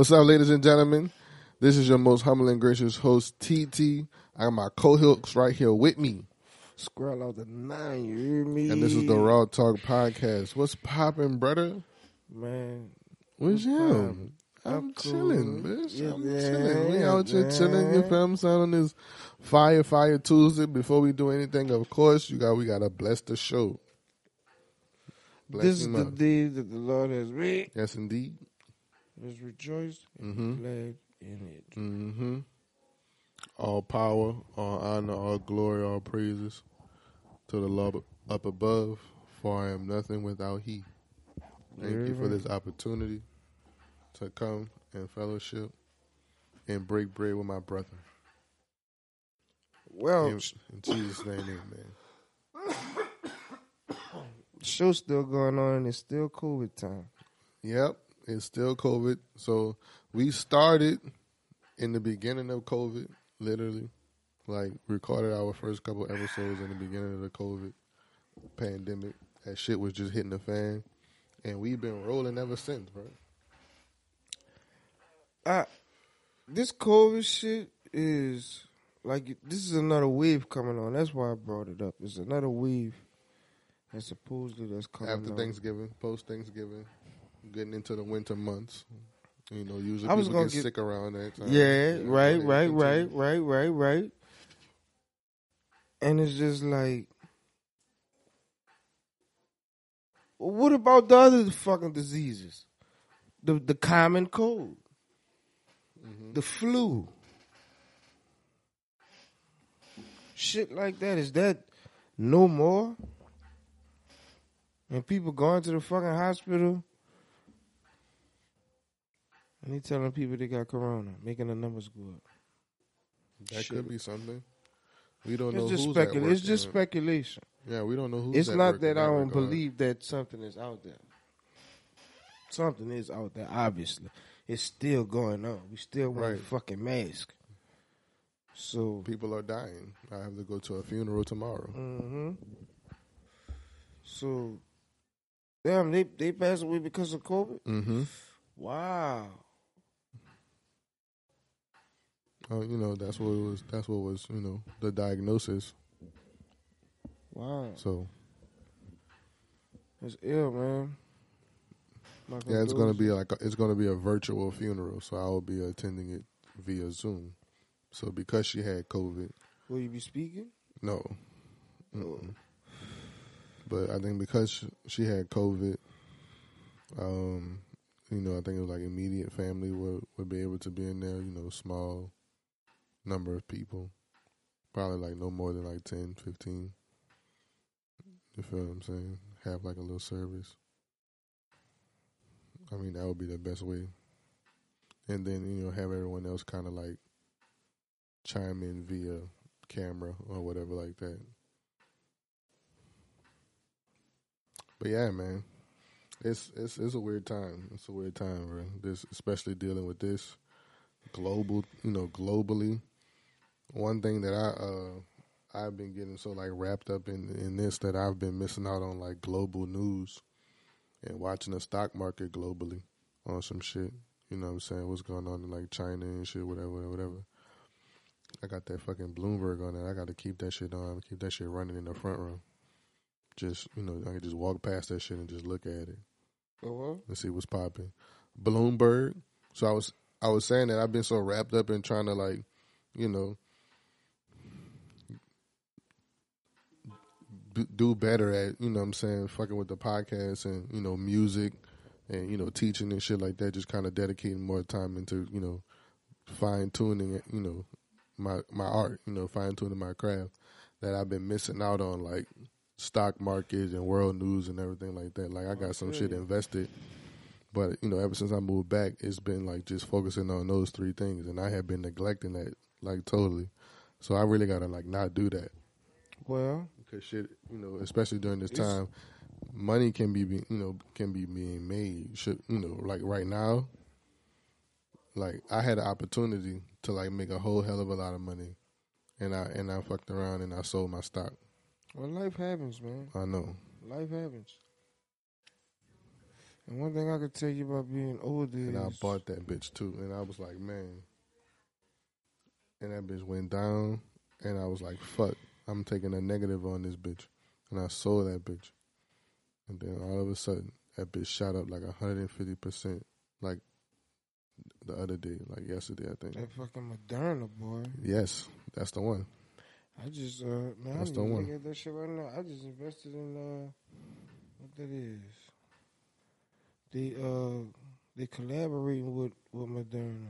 What's up, ladies and gentlemen? This is your most humble and gracious host, TT. I got my co-hosts right here with me. Scroll out the nine, you hear me? And this is the Raw Talk Podcast. What's popping, brother? Man, What's you? I'm I'm cool. chilling, bitch. Yeah, I'm yeah, chilling. We out here chilling. You feel? Son, on this Fire Fire Tuesday. Before we do anything, of course, you got we gotta bless the show. Bless this is him the up. day that the Lord has made. Yes, indeed. Let's rejoice and Mhm. glad in it. hmm All power, all honor, all glory, all praises to the Lord up above. For I am nothing without He. Thank you for this opportunity to come and fellowship and break bread with my brother. Well, In, in Jesus' name, amen. show's still going on and it's still COVID time. Yep, it's still COVID. So we started in the beginning of COVID, literally. Like recorded our first couple episodes in the beginning of the COVID pandemic. That shit was just hitting the fan. And we've been rolling ever since, bro. I, this COVID shit is like this is another wave coming on. That's why I brought it up. It's another wave that supposedly that's coming After on. Thanksgiving, post Thanksgiving, getting into the winter months. You know, usually I was people gonna get, get- sick around that time. Yeah, right, right, right, right, right, right. And it's just like, what about the other fucking diseases? The the common cold, Mhm. the flu, shit like that. Is that no more? And people going to the fucking hospital. And they telling people they got corona, making the numbers go up. That Shit. could be something. We don't know It's just who's at speculation. work, It's just speculation. Yeah, we don't know who's It's not that I don't believe that something is out there. Something is out there. Obviously, it's still going on. We still wear Right. fucking mask. So, People are dying. I have to go to a funeral tomorrow. hmm so, damn, they they passed away because of COVID. Mm-hmm. Wow. Oh, you know, that's what it was. That's what was, you know, the diagnosis. Wow. So It's ill, man. My yeah, it's gonna be like a, it's gonna be a virtual funeral. So I will be attending it via Zoom. So because she had COVID, Will you be speaking? no. Mm-mm. But I think because she, she had COVID, um, you know, I think it was like immediate family would would be able to be in there. You know, small number of people, probably like no more than like 10, 15. You feel what I'm saying? Have like a little service. I mean, that would be the best way. And then you know, have everyone else kind of like chime in via camera or whatever like that. But yeah, man, it's it's it's a weird time. It's a weird time, bro. This especially dealing with this global, you know, globally. One thing that I uh I've been getting so like wrapped up in in this that I've been missing out on like global news and watching the stock market globally on some shit. You know what I'm saying? What's going on in like China and shit, whatever, whatever. I got that fucking Bloomberg on there. I got to keep that shit on. Keep that shit running in the front row. Just you know, I can just walk past that shit and just look at it Uh-huh. and see what's popping. Bloomberg. So I was I was saying that I've been so wrapped up in trying to like, you know, do better at, you know what I'm saying, fucking with the podcast and, you know, music and, you know, teaching and shit like that, just kind of dedicating more time into, you know, fine tuning, it, you know, my my art, you know, fine tuning my craft that I've been missing out on like stock market and world news and everything like that. Like I got some shit invested, but you know, ever since I moved back, it's been like just focusing on those three things, and I have been neglecting that like totally. So I really gotta like not do that Well, because shit, you know, especially during this time, money can be, you know, can be being made. Should you know, like right now, like I had an opportunity to like make a whole hell of a lot of money, and I and I fucked around and I sold my stock. well, life happens, man. I know. Life happens. And one thing I could tell you about being older And I bought that bitch too. And I was like, man. And that bitch went down. And I was like, fuck. I'm taking a negative on this bitch. And I sold that bitch. And then all of a sudden, that bitch shot up like 150%. Like the other day, like yesterday, I think. that fucking Moderna boy. Yes, that's the one. I just uh man, That's I'm the one. at that shit right now. I just invested in uh what that is. They uh they collaborating with with Moderna.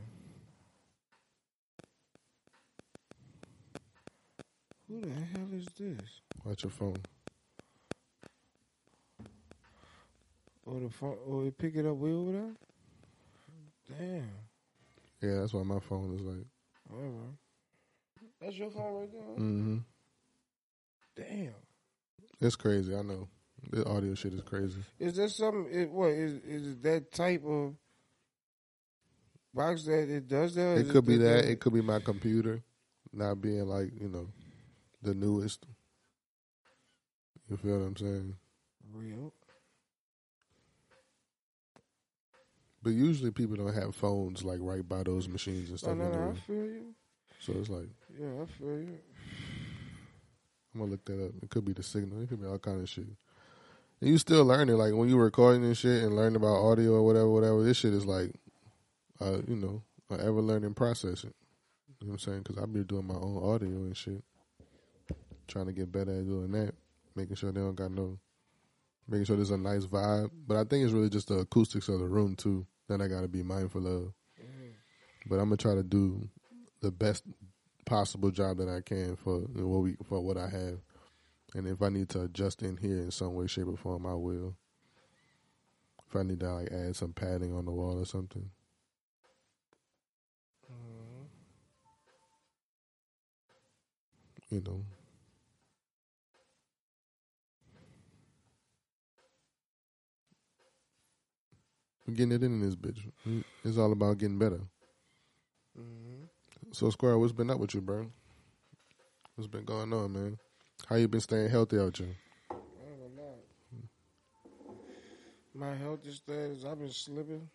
Who the hell is this? Watch your phone. Or the phone? Or they pick it up way over there? Damn. Yeah, that's why my phone is like. Right. That's your phone right there. huh? hmm Damn. It's crazy. I know. The audio shit is crazy. Is there something? It, what is is it that type of box that it does that? It It could be that. It could be my computer not being like you know the newest. You feel what I'm saying? real. But usually people don't have phones like right by those machines and stuff. no, no. I feel you. So it's like Yeah, I feel you. I'm gonna look that up. It could be the signal. It could be all kind of shit. And you still learning. Like when you recording this shit and learning about audio or whatever, whatever. This shit is like, uh, you know, an ever learning process. You know what I'm saying? Because I've been doing my own audio and shit, trying to get better at doing that, making sure they don't got no, making sure there's a nice vibe. But I think it's really just the acoustics of the room too that I got to be mindful of. But I'm gonna try to do the best possible job that I can for what we for what I have. And if I need to adjust in here in some way, shape, or form, I will. If I need to like add some padding on the wall or something. Mhm. you know. Getting it in in this bitch. It's all about getting better. Mhm. So, Square, what's been up with you, bro? What's been going on, man? How you been staying healthy out here? I ain't gonna. My health status, I've been slipping.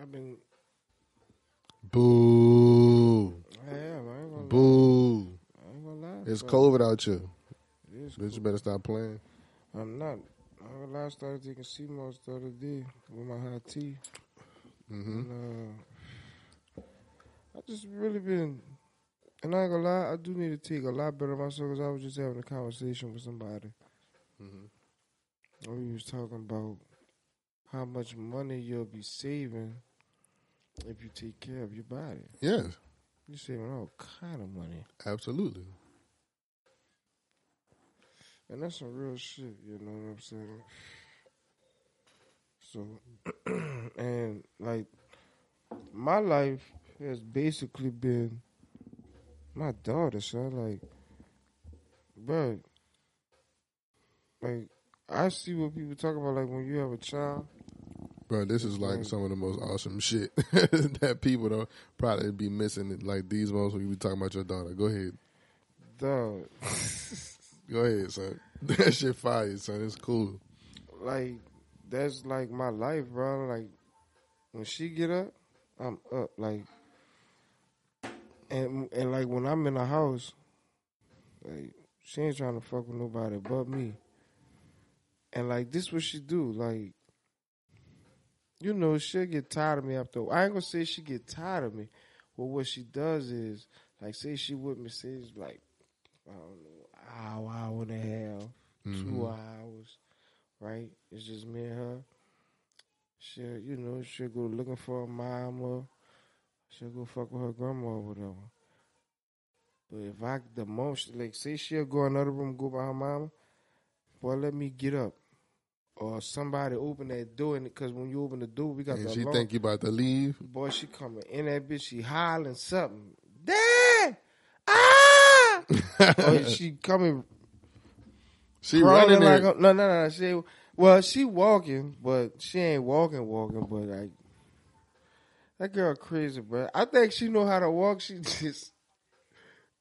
I've been. Boo. I am. I ain't gonna lie. Boo. I ain't gonna lie. It's COVID out here. It is Bitch, you better stop playing. I'm not. I ain't. I started taking the other day with my hot tea. hmm And, uh, I just really been, and I ain't gonna lie, I do need to take a lot better of myself because I was just having a conversation with somebody. hmm we was talking about how much money you'll be saving if you take care of your body. Yes, You're saving all kind of money, absolutely. And that's some real shit. You know what I'm saying? So, and like my life has basically been my daughter, son. Like, bro, like I see what people talk about. Like when you have a child, Bro, this is like Right. some of the most awesome shit that people don't probably be missing. Like these moments when you be talking about your daughter. Go ahead. dog. Go ahead, son. That shit fire, son. It's cool. like that's like my life, bro. Like when she get up, I'm up. Like and and like when I'm in the house, like she ain't trying to fuck with nobody but me. And like this, what she do? Like you know, she'll get tired of me after. I ain't gonna say she get tired of me. Well, what she does is, like, say she with me, say it's like, I don't know, hour, hour and a half two Mhm. hours, right? It's just me and her. She'll, you know, she'll go looking for her or she'll go fuck with her grandma or whatever. But if I, the most, like, say she'll go another room, go by her mama, boy, let me get up. Or somebody open that door, and because when you open the door, we got And the she alarm. think you about to leave. Boy, she coming in that bitch, she hollering something. Dad! Or she coming she running like no, no, no. She well, she walking, but she ain't walking, walking. But like that girl crazy, bro. I think she know how to walk. She just,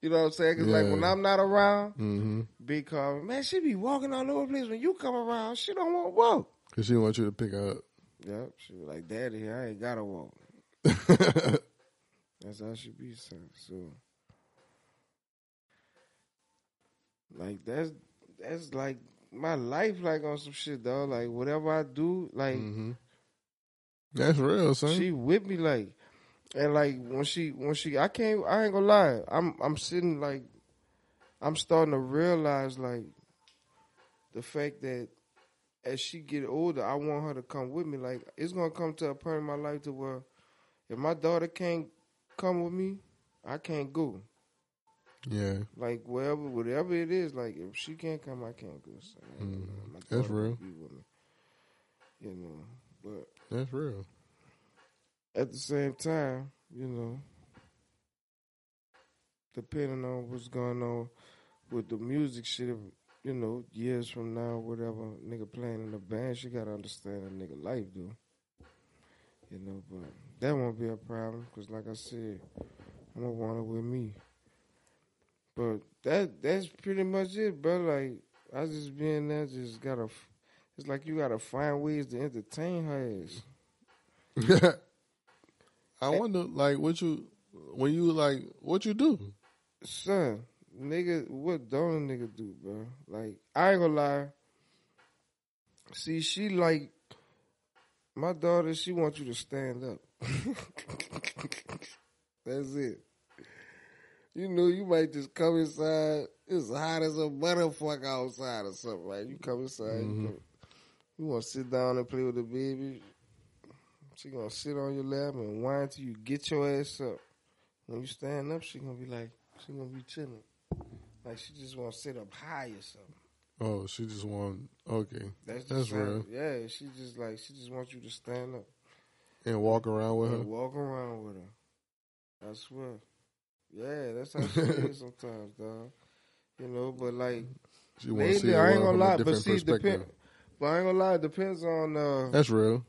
you know what I'm saying? Cause like when I'm not around, mm-hmm. big car, man, she be walking all over the place. When you come around, she don't want to walk. Cause she want you to pick her up. Yep. She was like, Daddy, I ain't gotta walk. That's how she be. So like that's that's like my life like on some shit dog. Like whatever I do, like hmm That's real, son. she with me like and like when she when she I can't I ain't gonna lie. I'm I'm sitting like I'm starting to realize like the fact that as she get older, I want her to come with me. Like it's gonna come to a point in my life to where if my daughter can't come with me, I can't go. Yeah, Like wherever, whatever it is, like if she can't come, I can't go. So, hmm. you know, my That's real. Be with me, you know, but that's real. at the same time, you know, depending on what's going on with the music shit, you know, years from now, whatever, nigga playing in the band, she gotta understand a nigga life, dude. You know, but that won't be a problem, because like I said, I'm gonna want her with me. But that that's pretty much it, bro. Like, I just being there, just gotta, it's like you gotta find ways to entertain her ass. I wonder, like, what you when you like what you do. Son, nigga, what don't a nigga do, bro? Like, I ain't gonna lie. See, she like my daughter. She wants you to stand up. That's it. You know, you might just come inside. It's hot as a motherfucker outside or something. Like you come inside, you, mm-hmm. go- you want to sit down and play with the baby. She gonna sit on your lap and whine till you get your ass up. When you stand up, she gonna be like, she gonna be chilling. Like she just wanna sit up high or something. Oh, she just want okay That's just That's real. Yeah, she just like she just wants you to stand up and walk around with and her. walk around with her. I swear. Yeah, that's how she is sometimes, dog. You know, but like She want to see lately, I ain't gonna lie, but different see, perspective. depend. But I ain't gonna lie, it depends on uh That's real.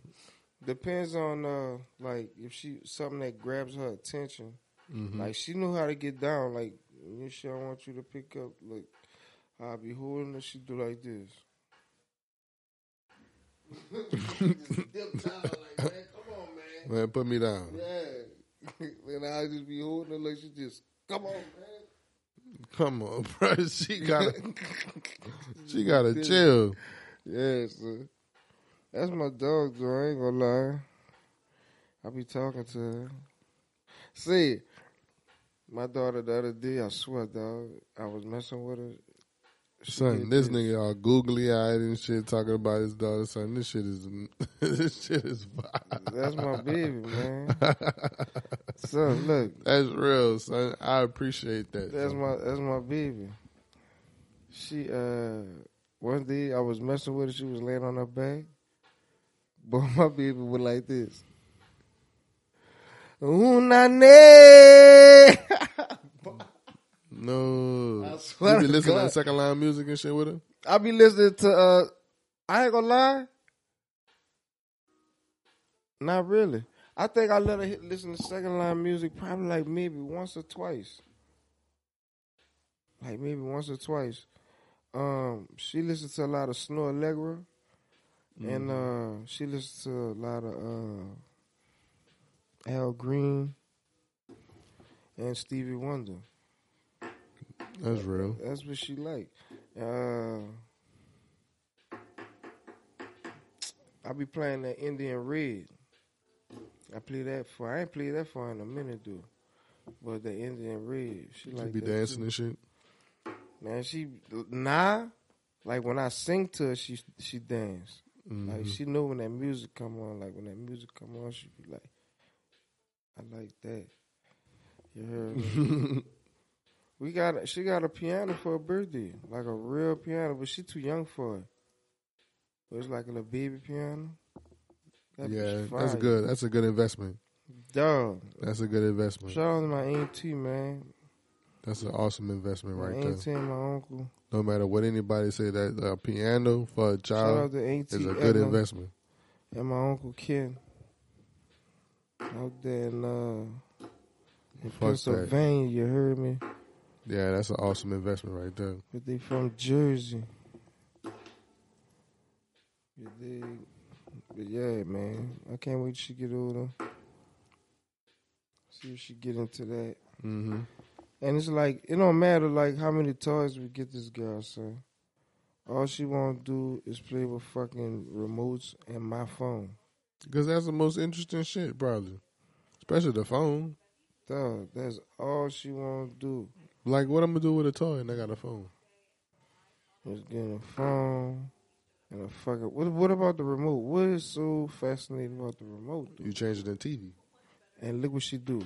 depends on uh like if she something that grabs her attention. hmm Like she knew how to get down. Like you she don't want you to pick up. Like I'll be holding her. She do like this. down like man, come on, man. Man, put me down. Yeah. and I just be holding her like she just come on, man. Come on, bro. She gotta, she gotta chill. Yeah, so that's my dog, though. I ain't gonna lie. I be talking to her. See, my daughter the other day, I swear, dog, I was messing with her. Son, this nigga all googly eyed and shit talking about his daughter. Son, this shit is this shit is That's my baby, man. son, look, That's real, son. I appreciate that. that's son. my that's my baby. She uh one day I was messing with her, she was laying on her back. But my baby was like this. Una ne no. I swear you be listening God. to second line music and shit with her? I be listening to uh I ain't gonna lie. Not really. I think I let her hit, listen to second line music probably like maybe once or twice. Like maybe once or twice. Um, she listens to a lot of Snoh Aalegra, and uh, she listens to a lot of uh, Al Green and Stevie Wonder. That's real. That's what she like. Uh, I be playing that Indian Red. I play that for. I ain't play that for in a minute, dude. But the Indian Red, she She like be dancing too. and shit. Man, she nah. Like when I sing to her, she she dance. Mhm. Like she know when that music come on. Like when that music come on, she be like, I like that. You heard me? We got she got a piano for her birthday, like a real piano, but she too young for it. But it's like a little baby piano. That yeah, that's good. That's a good investment. Dog. That's a good investment. Shout out to my auntie, man. That's an awesome investment My right there. auntie and my uncle. No matter what anybody say, that a piano for a child out to auntie is a good investment. and my uncle Ken. Out there in, uh, in. Pennsylvania, you heard me? Yeah, that's an awesome investment right there. But they from Jersey. You dig? But yeah, man, I can't wait she get older. See if she get into that. Mm-hmm. And it's like it don't matter like how many toys we get this girl, son. All she want to do is play with fucking remotes and my phone. Because that's the most interesting shit, probably. Especially the phone. Dog, that's all she want to do. Like, what I'm gonna do with a toy and I got a phone? Is getting a phone and a fucking. What, what about the remote? What is so fascinating about the remote? Dude? You change it in TV. And look what she do.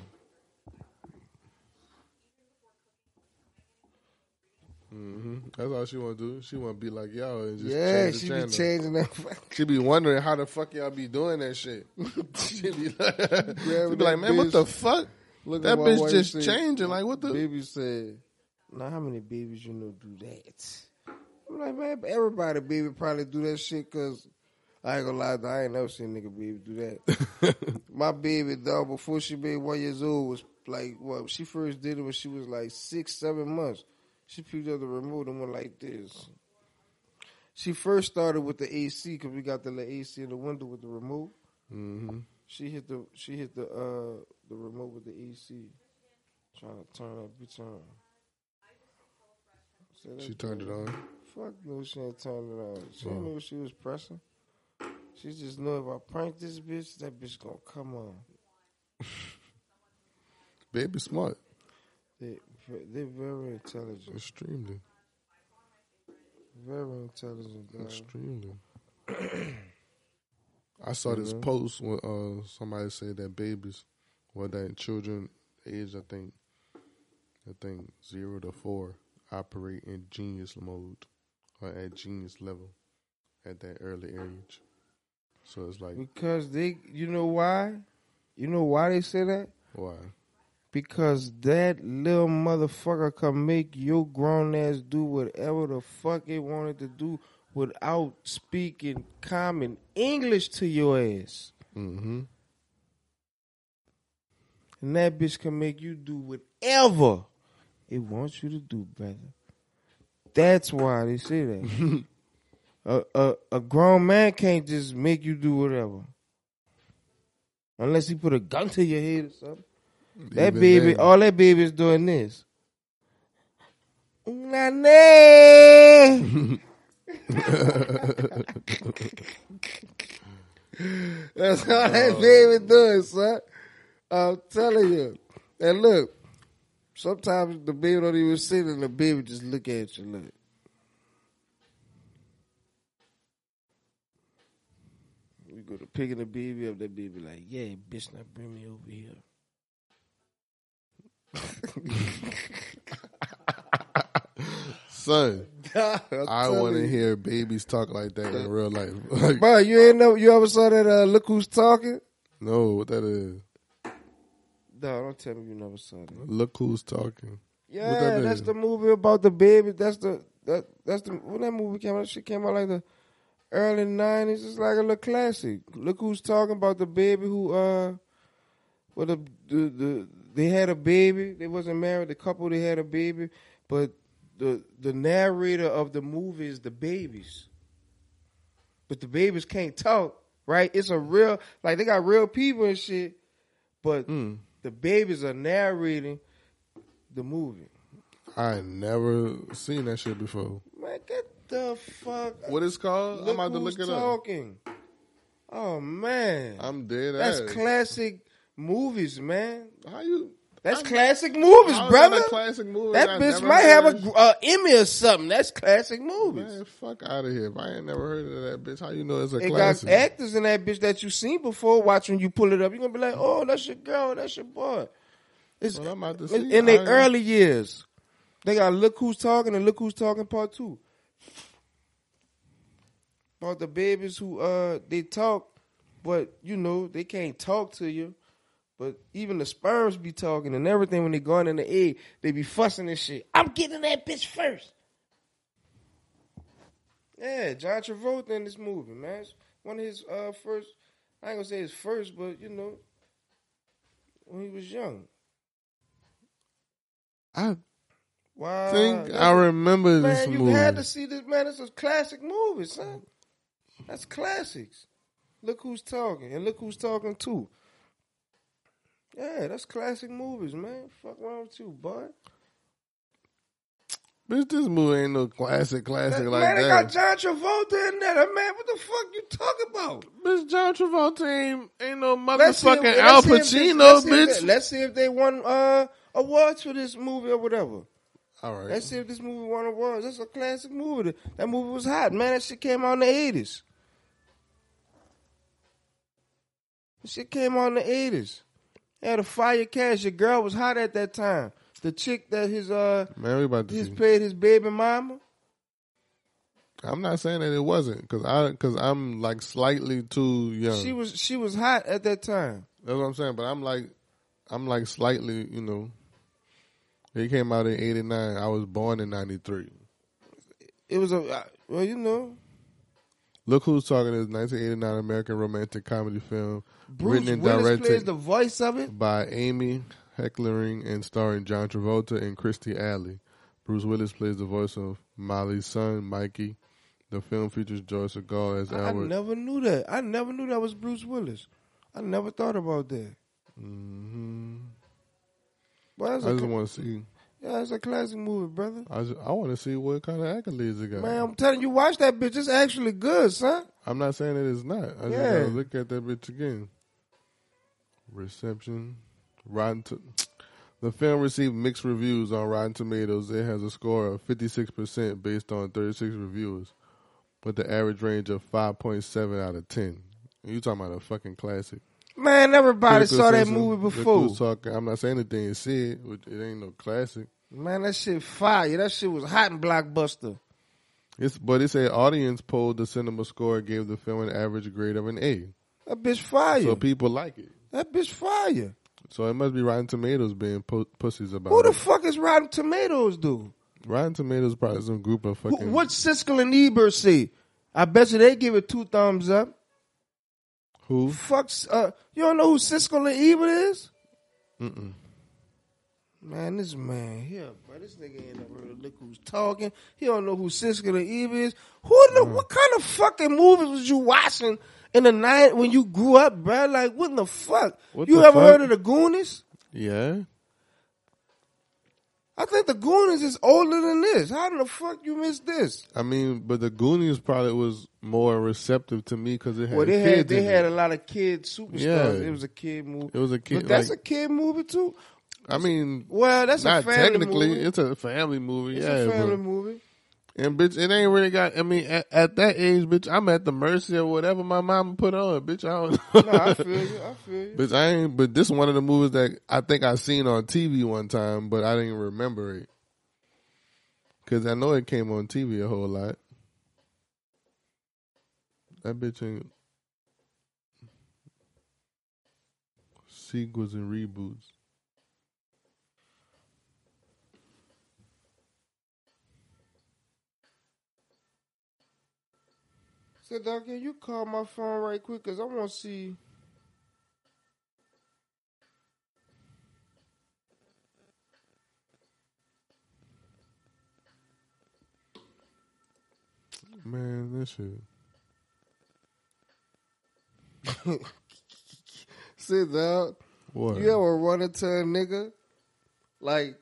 hmm That's all she want to do. She want to be like y'all and just yeah, change the she channel. be changing that. She be wondering how the fuck y'all be doing that shit. she be like, she be like man, what the fuck? Look That bitch just said- changing. Like, what the? Baby said, "Now how many babies you know do that?" I'm like, man, everybody baby probably do that shit because I ain't gonna lie, I ain't never seen a nigga baby do that. My baby dog before she made one years old was like, what? She first did it when she was like six, seven months. She picked up the remote and went like this. She first started with the AC because we got the AC in the window with the remote. hmm She hit the she hit the uh the remote with the AC, trying to turn that bitch on. Said She turned it on. Fuck no, she ain't turned it on. She Oh. didn't know she was pressing. She just knew if I prank this bitch, that bitch gonna come on. Baby smart. They they're very intelligent, Extremely. very intelligent. Dog. Extremely. I saw this Mhm. post when uh, somebody said that babies, well, that children age, I think, I think zero to four, operate in genius mode or at genius level at that early age. So it's like, Because they, you know why? You know why they say that? why? Because that little motherfucker can make your grown ass do whatever the fuck it wanted to do without speaking common English to your ass. Mm-hmm. And that bitch can make you do whatever it wants you to do, brother. That's why they say that. a, a a grown man can't just make you do whatever. Unless he put a gun to your head or something. That baby, then- all that baby is doing this. That's all that baby doing, son. I'm telling you. And look, sometimes the baby don't even sit and the baby just look at you. Look. You go to picking the baby up, that baby like, yeah, bitch, now bring me over here. Son, I want to hear babies talk like that in real life. Like, Bro, you ain't know you ever saw that uh, look who's talking? no, what that is? No, don't tell me you never saw that. Look who's talking. Yeah, that that's is? the movie about the baby. That's the that that's the when that movie came out. That shit came out like the early nineties. It's like a little classic. Look who's talking about the baby who uh, well the the, the they had a baby. They wasn't married. The couple they had a baby, but the the narrator of the movie is the babies. But the babies can't talk, right? It's a real like they got real people and shit, but Mm. the babies are narrating the movie. I never seen that shit before. Man, get the fuck. What is called? Look I'm about to look it up. talking. Oh man, I'm dead that's ass. classic movies, man. How you? That's I'm- classic movies, brother. That classic movie. That I bitch might have heard a uh, Emmy or something. That's classic movies. Man, fuck out of here. If I ain't never heard of that bitch, how you know it's a classic. It classic? got actors in that bitch that you seen before. Watch when you pull it up, you're gonna be like, "Oh, that's your girl, that's your boy." It's Well, I'm about to in, their early years. They got "Look Who's Talking" and "Look Who's Talking" Part Two. About the babies who uh they talk, but you know they can't talk to you. But even the sperms be talking and everything when they going in the egg, they be fussing and shit. I'm getting that bitch first. Yeah, John Travolta in this movie, man. It's one of his uh first. I ain't gonna say his first, but you know, when he was young. I Wow, think I remember this man, you movie. had to see this, man. It's a classic movie, son. That's classics. Look who's talking, and look who's talking too. Yeah, that's classic movies, man. Fuck wrong with you, boy. Bitch, this movie ain't no classic, classic like That- like man, that. got John Travolta in there. Man, what the fuck you talking about? bitch, John Travolta ain't, ain't no if- motherfucking let's Al if Pacino, let's see if bitch. let's see if they won uh, awards for this movie or whatever. All right. Let's see if this movie won awards. That's a classic movie. That movie was hot, man. That shit came out in the eighties. That shit came out in the eighties. Had a fire cash. Your girl was hot at that time. The chick that his uh Man, we about to he's see. paid his baby mama. I'm not saying that it wasn't because I because I'm like slightly too young. She was she was hot at that time. That's what I'm saying. But I'm like I'm like slightly, you know. It came out in '89. I was born in '93. It was a uh, well, you know, Look Who's Talking is 1989 American romantic comedy film Bruce written and Willis directed plays the voice of it. by Amy Heckerling and starring John Travolta and Kirstie Alley. Bruce Willis plays the voice of Molly's son, Mikey. The film features George Segal as I, I never knew that. I never knew that was Bruce Willis. I never thought about that. hmm that's I just want to see. yeah, it's a classic movie, brother. I, just, I want to see what kind of accolades it got. Man, I'm telling you, watch that bitch. It's actually good, son. I'm not saying that it's not. I just Yeah. gotta look at that bitch again. Reception, Rotten. To- the film received mixed reviews on Rotten Tomatoes. It has a score of 56% based on 36 reviewers, with the average range of 5.7 out of 10. You talking about a fucking classic? Man, everybody Critical saw that movie before. talking. I'm not saying anything you said. but It ain't no classic. Man, that shit fire. That shit was hot in blockbuster. It's but it said audience polled the cinema score gave the film an average grade of an A. That bitch fire. So people like it. That bitch fire. So it must be Rotten Tomatoes being pu- pussies about Who it. the fuck is Rotten Tomatoes, dude? Rotten Tomatoes probably some group of fucking. what Siskel and Ebert say? I bet you they give it two thumbs up. Who? Fucks. Uh, you don't know who Siskel and Ebert is? Mm-mm. Man, this man here, bro. This nigga ain't never heard of look who's talking. He don't know who Siskel and Ebert is. Who the, what kind of fucking movies was you watching in the night when you grew up, bro? Like, what in the fuck? What you the ever fuck? heard of the Goonies? Yeah. I think the Goonies is older than this. How the fuck you miss this? I mean, but the Goonies probably was more receptive to me because it had Well, they kids had they had it. a lot of kid superstars. Yeah. It was a kid movie. It was a kid. But that's like, a kid movie too. I mean, Well, that's a not family technically. movie. It's a family movie. It's yeah, a family movie. And bitch, it ain't really got. I mean, at, at that age, bitch, I'm at the mercy of whatever my mama put on. Bitch, I don't. No, I feel you. I feel you. Bitch, I ain't. But this one of the movies that I think I seen on TV one time, but I didn't remember it because I know it came on TV a whole lot. That bitch ain't sequels and reboots. So, dog, can you call my phone right quick? Because I want to see. Man, this shit. Sit down. What? You ever run into a nigga? Like,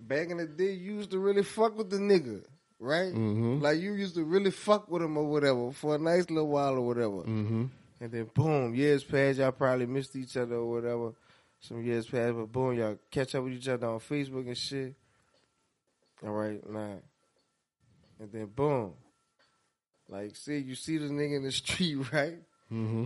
back in the day, you used to really fuck with the nigga, right? Mhm. Like, you used to really fuck with him or whatever for a nice little while or whatever. Mm-hmm. And then, boom, years pass, y'all probably missed each other or whatever. Some years pass, but boom, y'all catch up with each other on Facebook and shit. All right, nah. And then, boom. Like, see, you see this nigga in the street, right? Mm-hmm.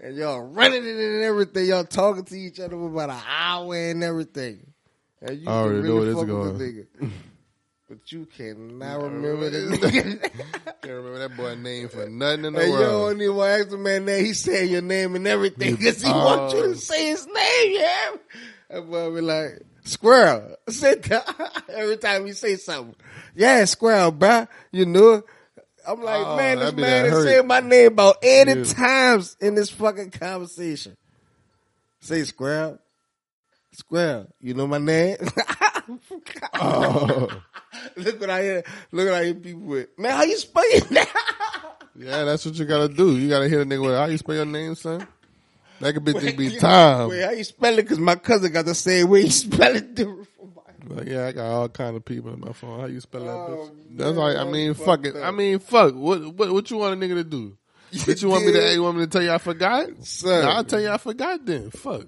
And y'all running it and everything. Y'all talking to each other for about an hour and everything. And you I already can know really where fuck this with the going. But you cannot remember nigga. Can't remember that boy name for nothing in the And you world. don't even want to ask the man that he's saying your name and everything because he Oh. wants you to say his name, yeah? That boy be like, Squirrel, sit down. Every time he say something. Yeah, Squirrel, bruh. You know? I'm like, Oh, man, this man is saying my name about 80 Yeah. times in this fucking conversation. Say Squirrel. Squirrel, you know my name? Oh. Look what I hear. Look what I hear people with. Man, how you spell your name? Yeah, that's what you gotta do. You gotta hit a nigga with how you spell your name, son. That could be just be time. Wait, how you spell it? Because my cousin got the same way you spell it different from mine. Like, yeah, I got all kind of people in my phone. How you spell that Oh, bitch? That's man, like, I mean, fuck it. I mean, fuck. What, what, what you want a nigga to do? Bitch, you want me to? You want me to tell you I forgot? Son. Nah, I'll tell you I forgot. Then fuck.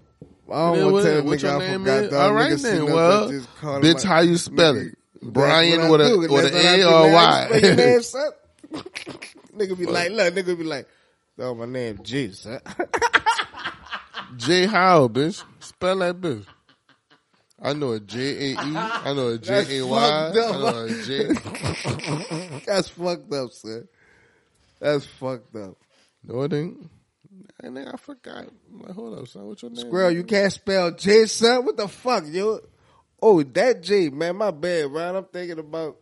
I don't want to tell a what nigga your I name forgot. is? All right then. Well, bitch, how you spell Nigga, it? Brian with a with an A or man. Y? How you spell your name, son? nigga be like, look, nigga be like, oh, my name G, son. J how, bitch? Spell that bitch. I know a J A E. I know a J A Y. I know a J. That's fucked up, son. That's fucked up. No, it ain't. And then I forgot. I'm like, hold up, son. What's your name? Squirrel, you can't spell J, son. What the fuck, yo? Oh, that J, man. My bad, Ryan. I'm thinking about.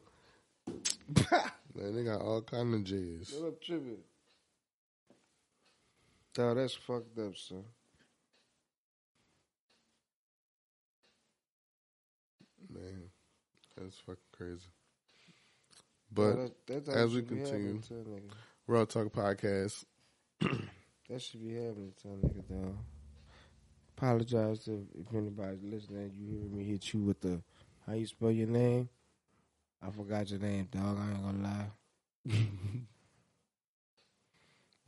Man, they got all kind of J's. What up, tripping? Dog, that's fucked up, son. Man, that's fucking crazy. But Dog, that, that as we continue- we're a nigga. Real Talk Podcast. That should be happening to a nigga, dog. Apologize to if anybody's listening. You hear me hit you with the how you spell your name. I forgot your name, dog. I ain't gonna lie.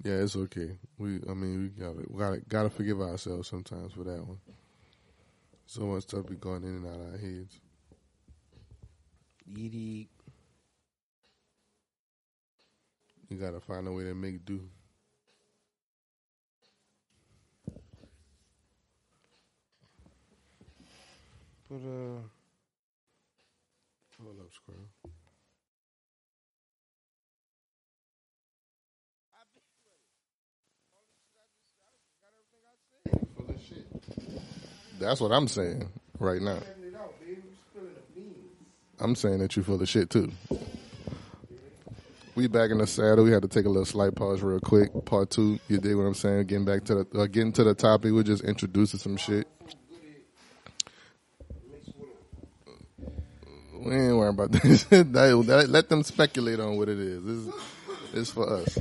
Yeah, it's okay. We, I mean, we gotta, we gotta, gotta forgive ourselves sometimes for that one. So much stuff be going in and out of our heads. You gotta find a way to make do. But uh, up. That's what I'm saying right now. I'm saying that you're full of shit too. We back in the saddle. We had to take a little slight pause real quick. Part two. You dig what I'm saying? Getting back to the uh, getting to the topic. We're just introducing some shit. We ain't worrying about this. That- let them speculate on what it is. This is, for us.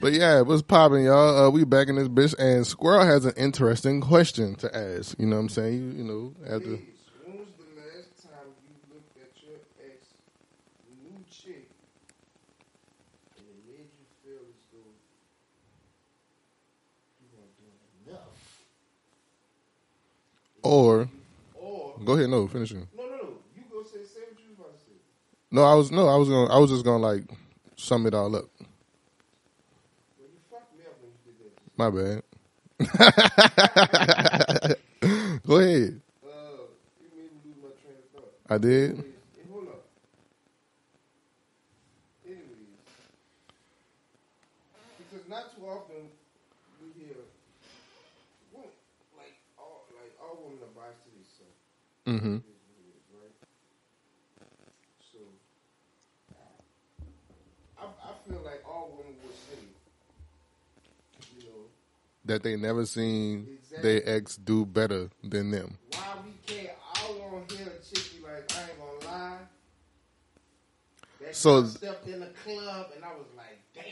But yeah, what's popping, y'all? Uh, we back in this bitch, and Squirrel has an interesting question to ask. You know what I'm saying? You, you know, after when was the last time you looked at your ex new chick and it made you feel as though you weren't doing enough? or Or go ahead, no, finish it. no, no, no. You go say say what you was about to say. No, I was no, I was gonna, I was just gonna like sum it all up. My bad. go ahead. I did. Because not too often we hear, like all like all women. Mm-hmm. It is what it is, right? So, I, I feel like all women would say, you know, That they never seen Exactly. their ex do better than them. why we can't. I want to hear a chick be like, I ain't gonna lie. That So- stepped in the club and I was like, damn.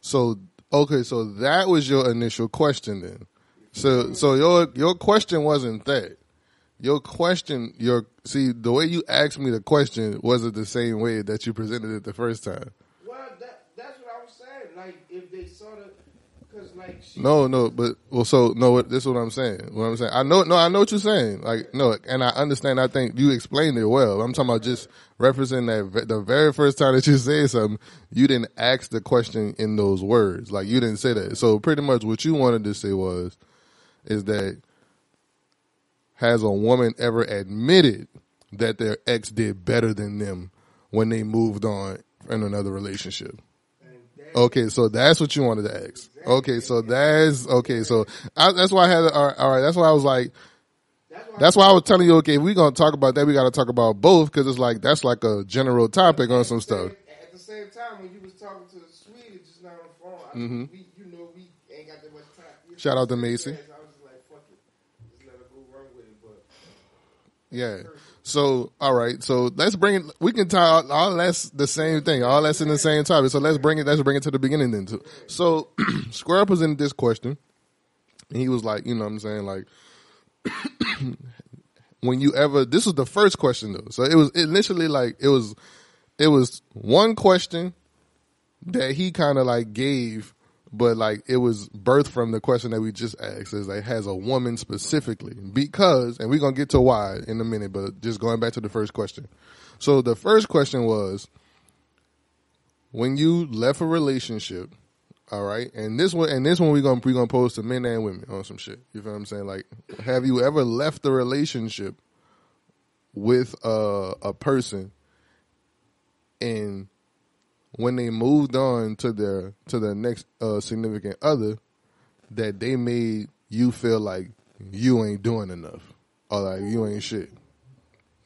So okay, so that was your initial question then. So so your your question wasn't that. Your question, your see the way you asked me the question wasn't the same way that you presented it the first time. Well, that that's what I was saying. Like if they saw the, because like she, No, no, but well, so no. This is what I'm saying. What I'm saying. I know. No, I know what you're saying. Like no, and I understand. I think you explained it well. I'm talking about just referencing that the very first time that you said something, you didn't ask the question in those words. Like you didn't say that. So pretty much what you wanted to say was, is that has a woman ever admitted that their ex did better than them when they moved on in another relationship? Okay, so that's what you wanted to ask. Okay, so that's okay. So I, that's why I had. All right, all right, that's why I was like, that's why. I was telling you. Okay, we're gonna talk about that, we got to talk about both because it's like that's like a general topic on some stuff. At the same time, when you was talking to the Sweetie just now on the phone, I, Mhm. we, you know, we ain't got that much time. You Shout know, out to Macy. I was just like, fuck it, just let her go run with it. But Yeah. So, all right. So let's bring it. We can tie all, all that's the same thing. All that's in the same topic. So let's bring it. Let's bring it to the beginning then. Too. So Square presented this question, and he was like, you know, what I'm saying, like, when you ever. This was the first question though. So it was initially like it was, it was one question that he kind of like gave but like it was birthed from the question that we just asked is like has a woman specifically because and we're gonna get to why in a minute but just going back to the first question. So the first question was when you left a relationship all right and this one and this one we're gonna we're gonna pose to men and women on some shit. You feel what i'm saying? Like have you ever left a relationship with a, a person and when they moved on to their to their next uh, significant other, that they made you feel like you ain't doing enough or like you ain't shit.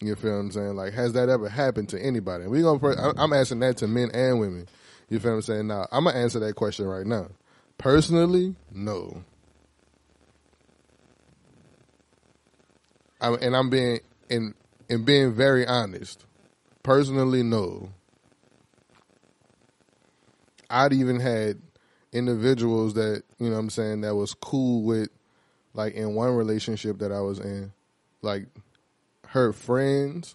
You feel what I'm saying? Like, has that ever happened to anybody? we gonna. I'm asking that to men and women. You feel what I'm saying? Now, I'm gonna answer that question right now. Personally, no. I'm, and I'm being and and being very honest. Personally, no. I'd even had individuals that, you know what I'm saying, that was cool with like in one relationship that I was in, like her friends,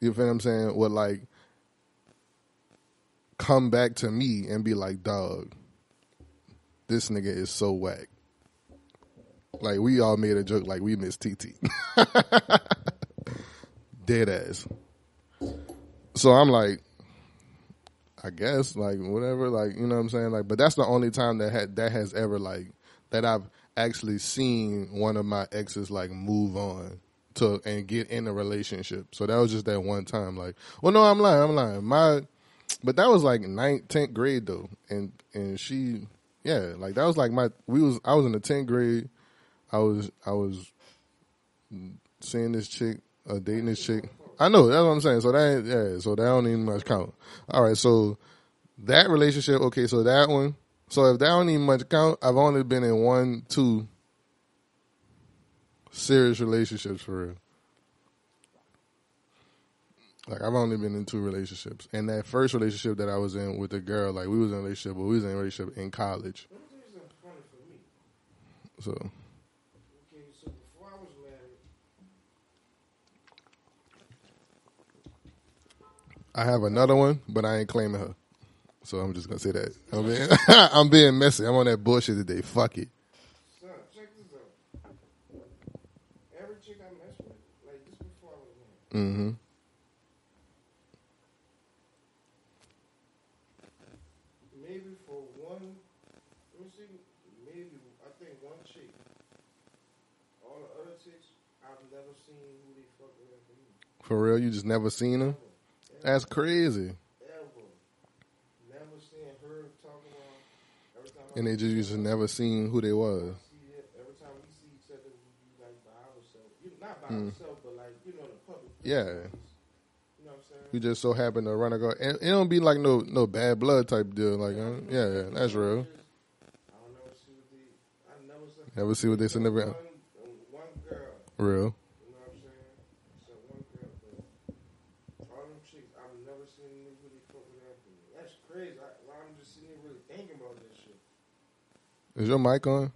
you feel what I'm saying, would like come back to me and be like, dog, this nigga is so whack. Like we all made a joke like we miss TT. Dead ass. So I'm like, I guess like whatever, like you know what I'm saying, like. But that's the only time that had that has ever like that I've actually seen one of my exes like move on to and get in a relationship. So that was just that one time. Like, well, no, I'm lying, I'm lying. My, but that was like ninth, tenth grade though, and and she, yeah, like that was like my we was I was in the tenth grade. I was I was seeing this chick, uh, dating this chick. I know that's what I'm saying. So that yeah, so that don't even much count. All right, so that relationship. Okay, so that one. So if that don't even much count, I've only been in one, two serious relationships for real. Like I've only been in two relationships, and that first relationship that I was in with the girl, like we was in a relationship, but we was in a relationship in college. So I have another one, but I ain't claiming her. So I'm just gonna say that. I'm being, I'm being messy. I'm on that bullshit today. Fuck it. Son, check this out. Every chick I mess with, like this before I was married. Mm-hmm. Maybe for one, let me see. Maybe I think one chick. All the other chicks, I've never seen who they fuck with. For real, you just never seen her. That's crazy. Never seen her talk about. Every time I And they just you just never seen who they was. every time we see each other, we be like by ourselves. Not by Mm. ourselves, but like you know the public. Yeah. You know what I'm saying? You just so happen to run a go. And it don't be like no no bad blood type deal. Like uh, yeah, yeah, that's real. I don't never see what they. I never. Never see what they send one, one girl. Real. You know what I'm saying? So one girl, but all them chicks, I've never seen them really fuck with after me. That's crazy. I, why I'm just sitting here really thinking about this shit. Is your mic on?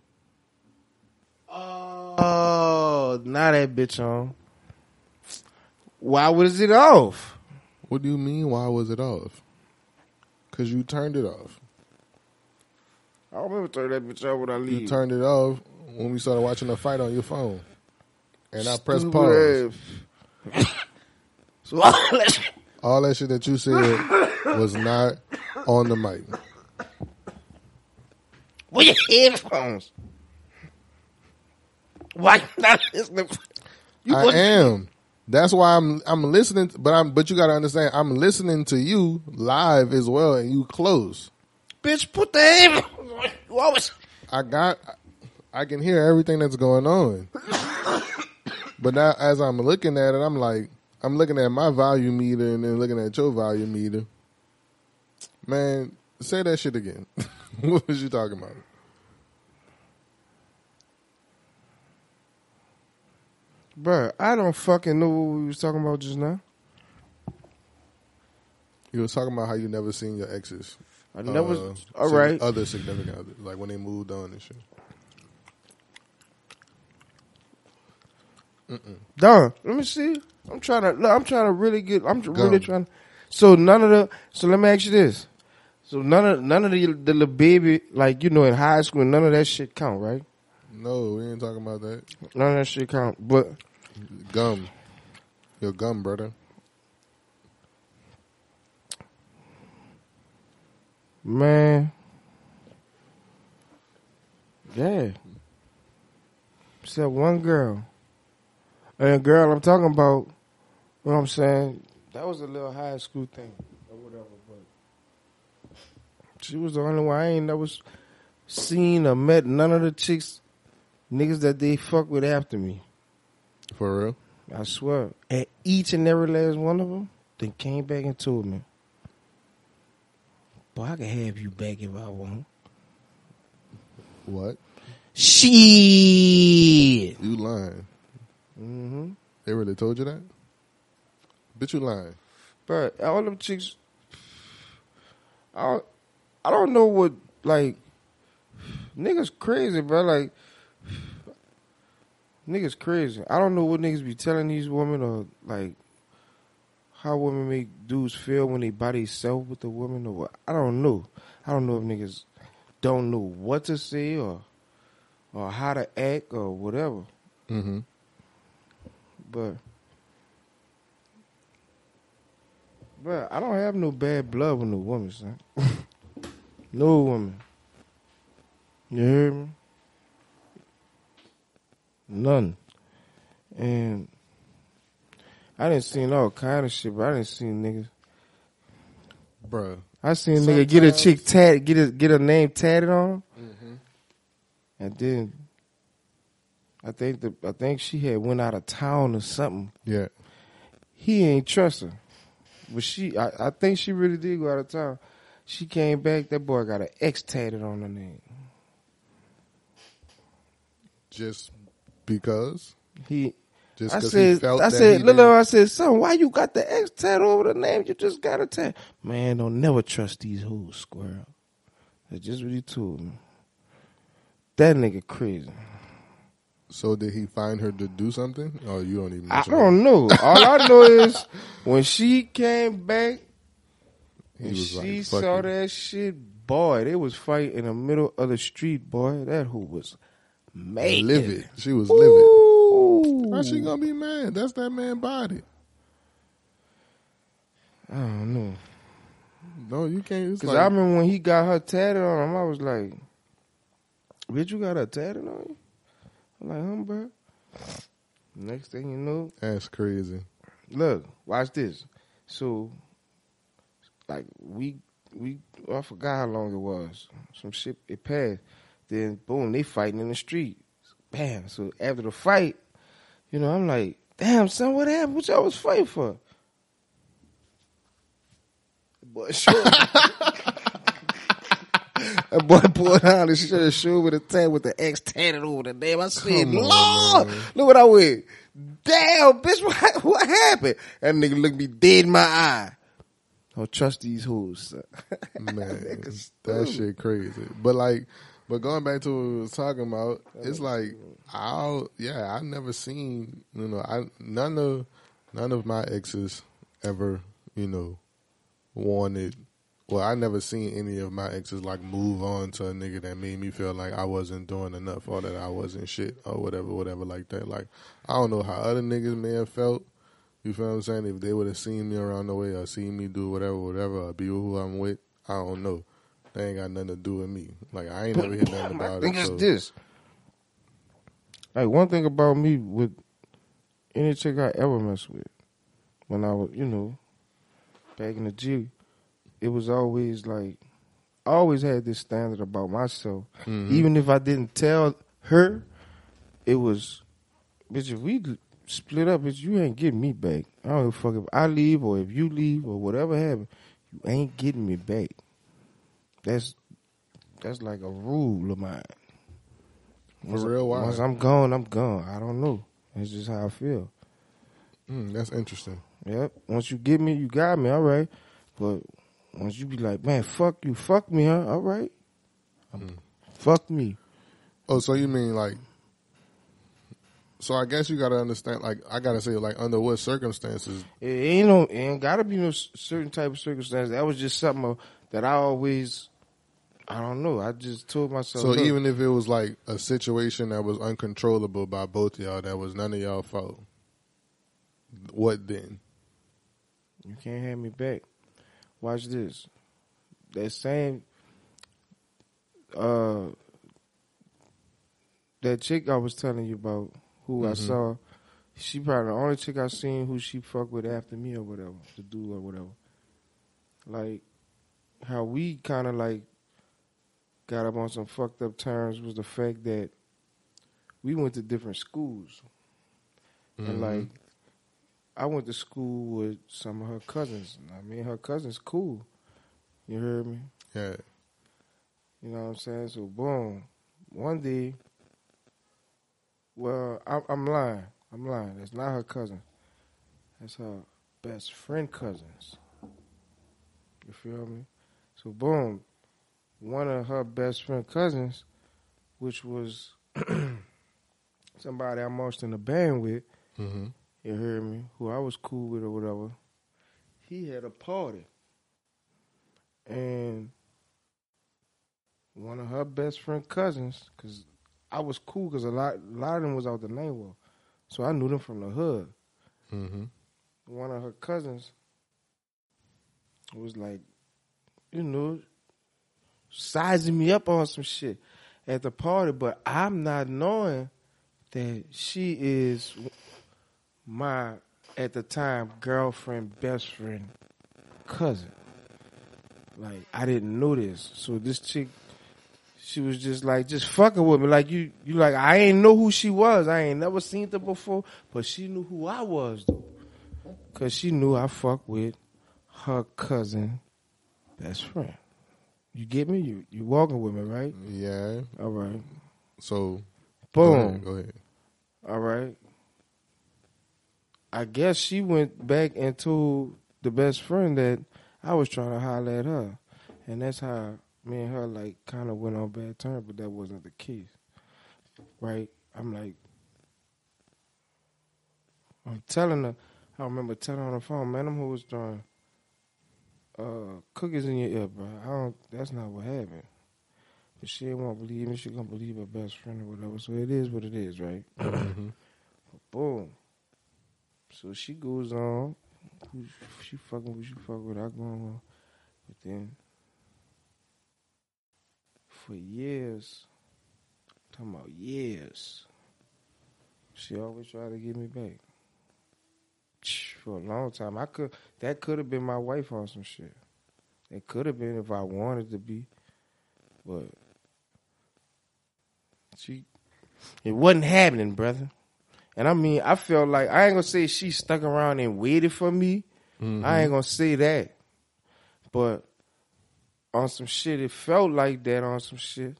Oh, now that bitch on. Why was it off? What do you mean? Why was it off? Cause you turned it off. I remember turn that bitch off when I leave. You turned it off when we started watching a fight on your phone. And I pressed pause. so all that shit- All that shit that you said was not on the mic. Where your headphones? Why you not listening? You I am. That's why I'm I'm listening, but I'm but you gotta understand I'm listening to you live as well, and you close. Bitch, put the headphones on. You always. I got I can hear everything that's going on. but now as I'm looking at it, I'm like I'm looking at my volume meter and then looking at your volume meter. Man, say that shit again. what was you talking about? Bruh, I don't fucking know what we was talking about just now. You was talking about how you never seen your exes. I never. uh, all right. Other significant others, like when they moved on and shit. Done. Let me see. I'm trying to. Look, I'm trying to really get. I'm really Gum. trying. So none of the. So let me ask you this. So none of none of the the little baby like you know in high school none of that shit count right? No, we ain't talking about that. None of that shit count. But Gum, your gum, brother. man, yeah. Except one girl. And the girl I'm talking about, you know what I'm saying? That was a little high school thing or whatever. But she was the only one I ain't never s- seen or met none of the chicks, niggas that they fuck with after me. For real? I swear. And each and every last one of them, then came back and told me, boy, I can have you back if I want. What? Shit. You lying? Mm-hmm. They really told you that? Bitch, you lying? But all them chicks, I don't, I don't know what like niggas crazy, bro. Like niggas crazy. I don't know what niggas be telling these women or like how women make dudes feel when they by themselves with the woman or what. I don't know. I don't know if niggas don't know what to say or or how to act or whatever. Mm-hmm. But but I don't have no bad blood with no woman, son. no woman. You hear me? None. And I didn't see all kind of shit, but I didn't see niggas. Bruh. I seen a nigga get a chick tatted, get a get a name tatted on him, Mm-hmm. and then I think the I think she had went out of town or something. Yeah. he ain't trust her. But she, I, I think she really did go out of town. She came back. That boy got an X tatted on her name. Just because? He, Just I said, he felt I said, Lilo, I said, son, why you got the X tat over the name? You just got a tat. Man, don't never trust these hoes, squirrel. That's just what he told me. That nigga crazy. So did he find her to do something? Oh, you don't even I don't know. All I know is when she came back, He and was she like, "Fuck saw you." that shit, boy, they was fighting in the middle of the street, boy. That who was mad. Livid. She was livid. How's she gonna be mad? That's that man body. I don't know. No, you can't. It's Cause like, I remember when he got her tatted on him, I was like, bitch, you got her tatted on you? I'm like, huh, bro? Next thing you know, that's crazy. look, watch this. So, like, we, we, oh, I forgot how long it was. Some shit, it passed. Then, boom, they fighting in the street. Bam. So, after the fight, you know, I'm like, damn, son, what happened? What y'all was fighting for? Boy, sure. That boy pulled out his shirt, shoe with a tat with the X tatted over the name. I said, Come on, Lord, man. look what I went. Damn, bitch, what, what happened? That nigga looked me dead in my eye. Don't trust these hoes. Man, that shit crazy. But like, but going back to what we was talking about, it's like I'll yeah, I never seen you know I none of none of my exes ever you know wanted. Well, I never seen any of my exes like move on to a nigga that made me feel like I wasn't doing enough or that I wasn't shit or whatever, whatever like that. Like I don't know how other niggas may have felt. You feel what I'm saying? If they would have seen me around the way or seen me do whatever, whatever, or be with who I'm with, I don't know. They ain't got nothing to do with me. Like I ain't never hear nothing about thing it. is so- this. Like one thing about me with any chick I ever mess with, when I was, you know, back in the G, it was always like I always had this standard about myself. Mhm. Even if I didn't tell her, it was, bitch, if we split up, bitch, you ain't getting me back. I don't give a fuck if I leave or if you leave or whatever happened, you ain't getting me back. That's that's like a rule of mine. For real, why? Once I'm gone, I'm gone. I don't know. That's just how I feel. Mm, that's interesting. Yep. Once you get me, you got me. All right. But once you be like, man, fuck you, fuck me, huh? All right. Mm. Fuck me. Oh, so you mean like? So I guess you got to understand. Like I got to say, like under what circumstances? It ain't no, it ain't gotta be no certain type of circumstance. That was just something that I always, I don't know. I just told myself. So look, even if it was like a situation that was uncontrollable by both of y'all, that was none of y'all fault. What then? You can't have me back. Watch this. That same uh that chick I was telling you about who I Mhm. saw, she probably the only chick I seen who she fuck with after me or whatever, to do or whatever. Like how we kinda like got up on some fucked up terms was the fact that we went to different schools. And Mhm. like, I went to school with some of her cousins. I mean, her cousins cool. You heard me? yeah, You know what I'm saying? So boom, one day. Well, I'm, I'm lying. I'm lying. That's not her cousin. That's her best friend cousins. You feel me? So boom, one of her best friend cousins, which was somebody I marched in the band with. hmm You heard me? Who I was cool with or whatever. He had a party. And one of her best friend cousins, because I was cool because a lot, a lot of them was out the name So I knew them from the hood. hmm One of her cousins was like, you know, sizing me up on some shit at the party, but I'm not knowing that she is my at the time girlfriend, best friend, cousin. Like I didn't know this, so this chick, she was just like just fucking with me. Like you, you like I ain't know who she was. I ain't never seen her before, but she knew who I was though, cause she knew I fuck with her cousin, best friend. You get me? You you walking with me, right? yeah. All right. So go Boom. ahead, Go ahead. All right. I guess she went back and told the best friend that I was trying to holler at her. And that's how me and her like kind of went on bad terms, but that wasn't the case. Right? I'm like, I'm telling her, I remember telling her on the phone, man, them who was throwing uh, cookies in your ear, bro. I don't, that's not what happened. But she to believe me. She gonna believe her best friend or whatever. So it is what it is, right? hmm Boom. So she goes on. She fucking who she fuck with? I go on. But then for years, talking about years, she always tried to get me back. For a long time, I could. That could have been my wife on some shit. It could have been if I wanted to be, but she. It wasn't happening, brother. And I mean, I felt like I ain't gonna say she stuck around and waited for me. Mm-hmm. I ain't gonna say that. But on some shit, it felt like that on some shit.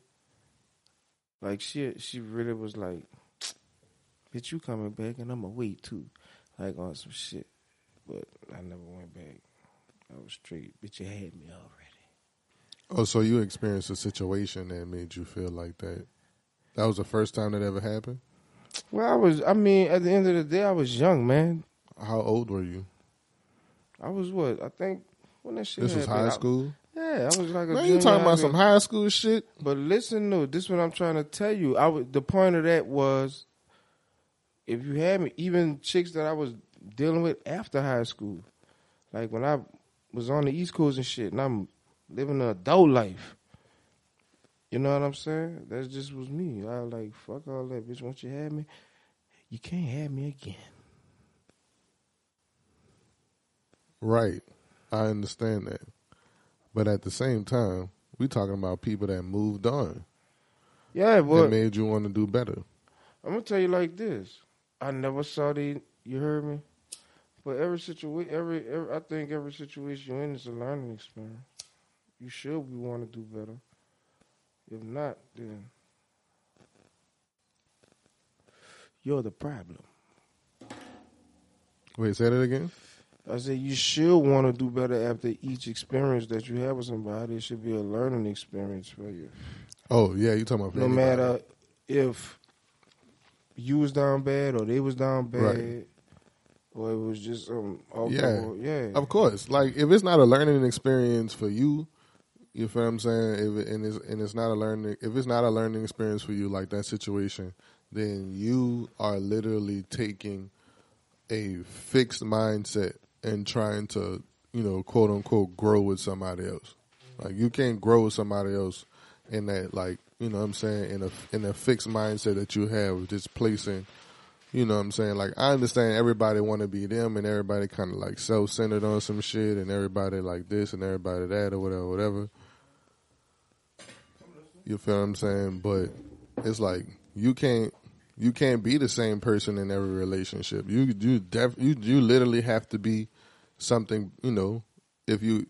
Like she she really was like, bitch, you coming back and I'ma wait too. Like on some shit. But I never went back. I was straight. Bitch, you had me already. Oh, so you experienced a situation that made you feel like that? That was the first time that ever happened. Well, I was I mean, at the end of the day I was young, man. How old were you? I was what? I think when that shit This was high I- school. Yeah, I was like a Man, you talking about some high school shit? But listen, no, this is what I'm trying to tell you. I was, the point of that was, if you had me, even chicks that I was dealing with after high school, like when I was on the East Coast and shit, and I'm living an adult life. You know what I'm saying? That just was me. I was like, fuck all that, bitch. Once you have me, you can't have me again. Right. I understand that. But at the same time, we talking about people that moved on Yeah, that but made you want to do better. I'm gonna tell you like this. I never saw the. You heard me. But every situation, every, every, I think every situation you're in is a learning experience. You should be want to do better. If not, then you're the problem. Wait, say that again. I said you should want to do better after each experience that you have with somebody. It should be a learning experience for you. Oh yeah, you talking about no anybody. matter if you was down bad or they was down bad, Right. or it was just um Yeah. yeah. Of course, like if it's not a learning experience for you, you feel what I'm saying. If it, and it's and it's not a learning, if it's not a learning experience for you, like that situation, then you are literally taking a fixed mindset and trying to, you know, quote unquote, grow with somebody else. Like you can't grow with somebody else in that, like you know, what I'm saying in a in a fixed mindset that you have, just placing you know what I'm saying? Like I understand everybody want to be them and everybody kind of like self-centered on some shit and everybody like this and everybody that or whatever, whatever. You feel what I'm saying? But it's like you can't you can't be the same person in every relationship. You you def, you you literally have to be something, you know, if you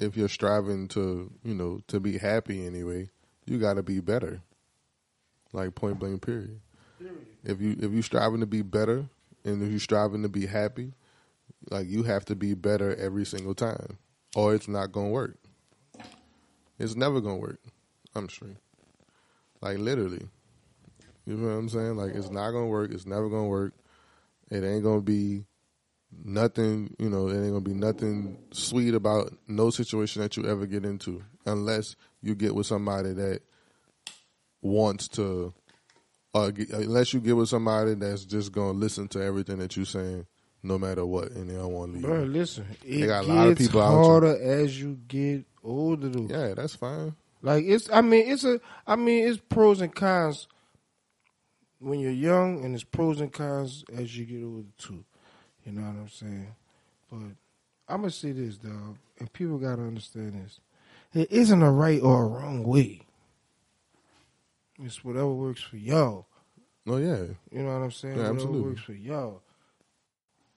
if you're striving to, you know, to be happy anyway, you got to be better. Like point blank period. If you if you striving to be better and if you striving to be happy, like you have to be better every single time, or it's not gonna work. It's never gonna work. I'm straight. Like literally, you know what I'm saying? Like it's not gonna work. It's never gonna work. It ain't gonna be nothing. You know, it ain't gonna be nothing sweet about no situation that you ever get into, unless you get with somebody that wants to uh, get- unless you get with somebody that's just gonna listen to everything that you're saying, no matter what, and they don't want to leave. Bro, listen, it got a lot of people out harder as you get older. Though. Yeah, that's fine. Like it's, I mean, it's a, I mean, it's pros and cons when you're young, and it's pros and cons as you get older too. You know what I'm saying? But I'm gonna say this, dog, and people gotta understand this: it isn't a right or a wrong way. It's whatever works for y'all. Oh yeah, You know what I'm saying? Yeah, whatever absolutely. works for y'all.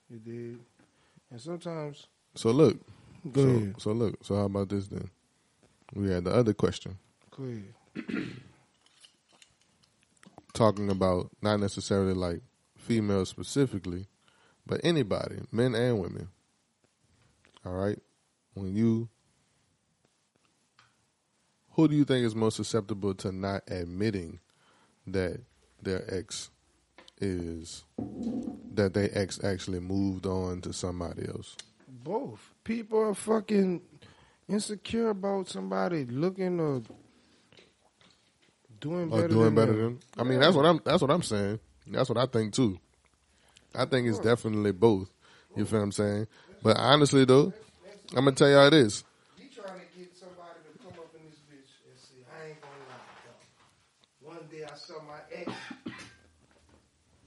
You did, and sometimes so look, go so, ahead, so look, so how about this then? We had the other question go ahead. talking about not necessarily like females specifically, but anybody, men and women. All right, when you, who do you think is most susceptible to not admitting that their ex is that their ex actually moved on to somebody else? Both people are fucking insecure about somebody looking or doing better. Or doing than better than? I mean, that's what I'm. That's what I'm saying. That's what I think too. I think it's definitely both. You feel what I'm saying? But honestly, though, I'm gonna tell y'all this. You trying to get somebody to come up in this bitch and say, I ain't gonna lie, though. One day I saw my ex.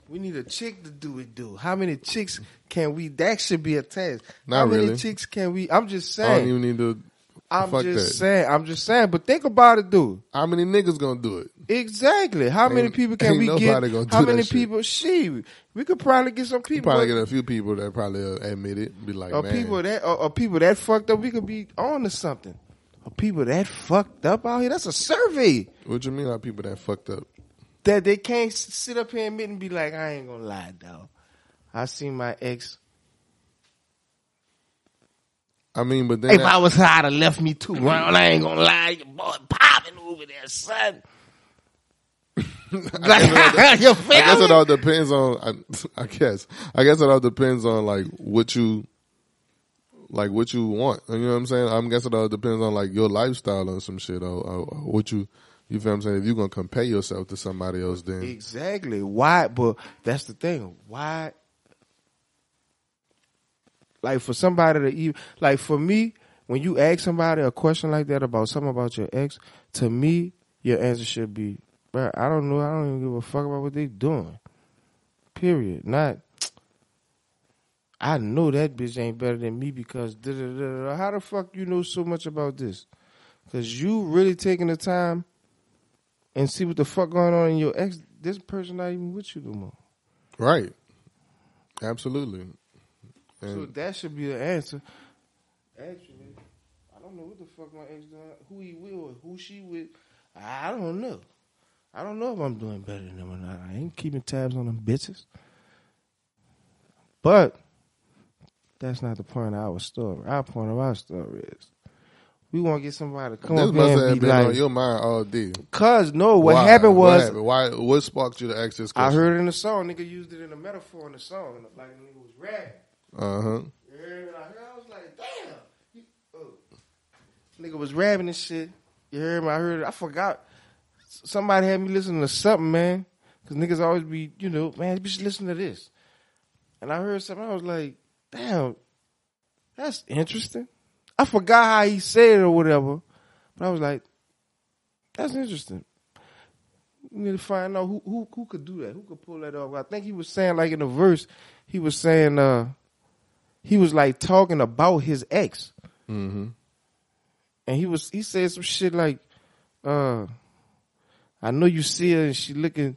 We need a chick to do it, dude. How many chicks can we? That should be a test. Not How many really. chicks can we? I'm just I don't saying. even need to. I'm fuck just that. saying. I'm just saying. But think about it, dude. How many niggas gonna do it? Exactly. How many Ain't- people can ain't we nobody get? gonna do How that many shit. people? She. We could probably get some people. probably get a few people that probably uh, admit it. Be like, or man, people that or, or people that fucked up, we could be on to something. Or people that fucked up out here, that's a survey what you mean? Like people that fucked up? that they can't s- sit up here and admit and be like, I ain't gonna lie, dog. I seen my ex. I mean, but then If that- I was her, I'd have left me too. Well, I ain't gonna lie, your boy popping over there, son. like, you feel I guess it all depends on. I, I guess. I guess it all depends on like what you, like what you want. You know what I'm saying? I'm guessing it all depends on like your lifestyle or some shit, or, or, or what you. You feel what I'm saying? If you're gonna compare yourself to somebody else, then Exactly. Why? But that's the thing. Why? Like for somebody to even like for me, when you ask somebody a question like that about something about your ex, to me, your answer should be, "Bro, I don't know. I don't even give a fuck about what they doing." Period. Not. I know that bitch ain't better than me because da da da. da. How the fuck you know so much about this? Because you really taking the time and see what the fuck going on in your ex. This person not even with you no more. right, absolutely. So that should be the answer. Actually, I don't know what the fuck my ex doing. Who he with or who she with? I don't know. I don't know if I'm doing better than them or not. I ain't keeping tabs on them bitches. But that's not the point of our story. Our point of our story is we want to get somebody to come this up must here have and be been on like, your mind all day. cause no, what Why? happened was what happened? why? What sparked you to ask this I heard it in the song. Nigga used it in a metaphor in the song, like a nigga was rapping. Uh huh. You heard me? I heard, I was like, damn. You, oh. Nigga was rapping and shit. You heard me? I heard it. I forgot. Somebody had me listening to something, man. Cause niggas always be, you know, man, you should listen to this. And I heard something. I was like, damn, that's interesting. I forgot how he said it or whatever. But I was like, that's interesting. We need to find out who, who who could do that. Who could pull that off? I think he was saying like in the verse, he was saying uh he was like talking about his ex. Mm-hmm. And he was he said some shit like, uh I know you see her and she looking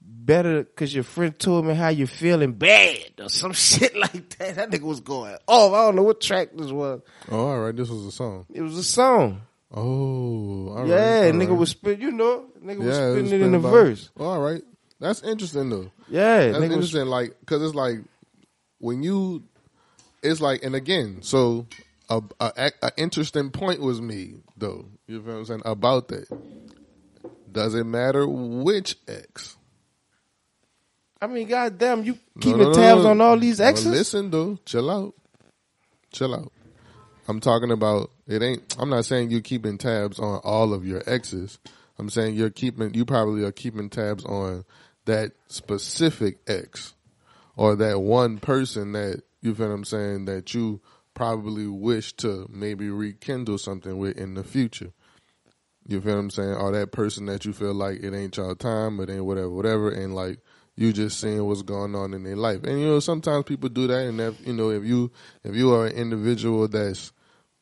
better because your friend told me how you feeling bad or some shit like that. That nigga was going oh I don't know what track this was. Oh, all right. This was a song. It was a song. Oh, all right. yeah, all nigga right. was spit you know, nigga was Yeah, it spitting was it in the verse. All right. That's interesting though. Yeah, That's nigga was interesting. Like, cause it's like when you, it's like, and again, so a, a, a interesting point was made though. You feel what I'm saying about that. Does it matter which ex? I mean, goddamn, you keeping no, no, tabs no. on all these exes? listen though, chill out, chill out. I'm talking about it ain't. I'm not saying you're keeping tabs on all of your exes. I'm saying you're keeping. You probably are keeping tabs on that specific ex or that one person that you feel what I'm saying that you probably wish to maybe rekindle something with in the future. You feel what I'm saying? Or that person that you feel like it ain't y'all time, it ain't whatever, whatever, and like you just seeing what's going on in their life. And you know, sometimes people do that, and if you know, if you if you are an individual that's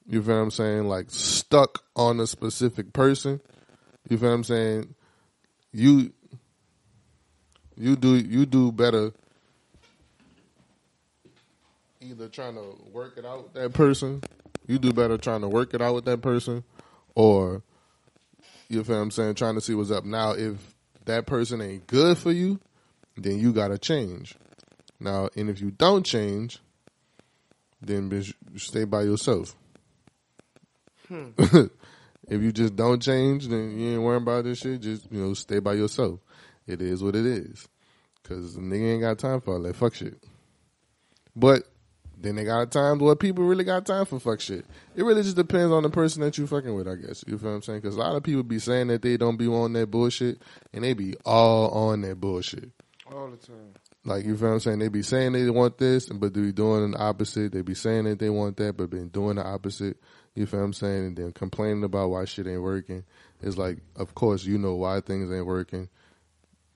you feel what I'm saying, like stuck on a specific person, you feel what I'm saying, you you do you do better either trying to work it out with that person, you do better trying to work it out with that person, or you feel what I'm saying, trying to see what's up. Now, if that person ain't good for you, then you gotta change. Now, and if you don't change, then bitch, stay by yourself. Hmm. if you just don't change, then you ain't worrying about this shit. Just you know, stay by yourself. It is what it is. Cause the nigga ain't got time for all that fuck shit. But then they got a times where people really got time for fuck shit. It really just depends on the person that you fucking with, I guess. You feel what I'm saying? Because a lot of people be saying that they don't be on that bullshit, and they be all on that bullshit. all the time. Like you feel what I'm saying? They be saying they want this, but they be doing the opposite. They be saying that they want that, but been doing the opposite. You feel what I'm saying? And then complaining about why shit ain't working. It's like, of course, you know why things ain't working.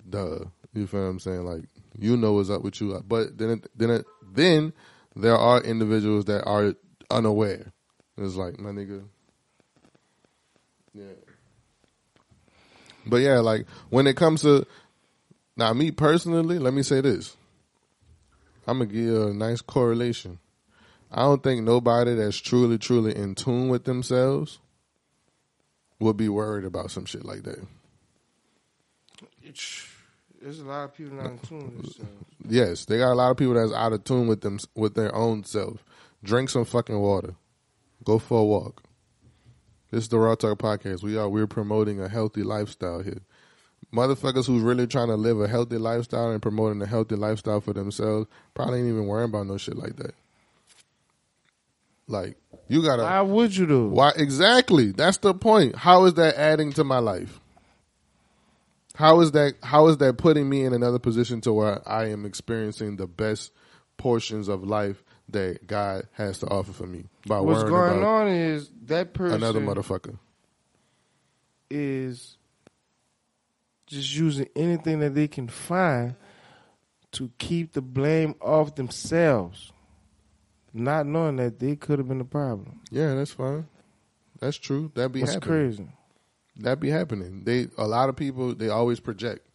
Duh. You feel what I'm saying? Like you know what's up with you. But then, then, then there are individuals that are unaware. It's like my nigga. Yeah. But yeah, like when it comes to now, me personally, let me say this. I'm gonna give you a nice correlation. I don't think nobody that's truly, truly in tune with themselves would be worried about some shit like that. There's a lot of people not in tune with themselves. Yes, they got a lot of people that's out of tune with them with their own self. Drink some fucking water. Go for a walk. This is the Raw Talk Podcast. We are we're promoting a healthy lifestyle here. Motherfuckers who's really trying to live a healthy lifestyle and promoting a healthy lifestyle for themselves probably ain't even worrying about no shit like that. Like you gotta Why would you do? why exactly? That's the point. How is that adding to my life? How is that how is that putting me in another position to where I am experiencing the best portions of life that God has to offer for me by What's going on is that person another motherfucker. is just using anything that they can find to keep the blame off themselves, not knowing that they could have been the problem. Yeah, that's fine. That's true. That'd be That's happening. crazy. That be happening. They a lot of people they always project.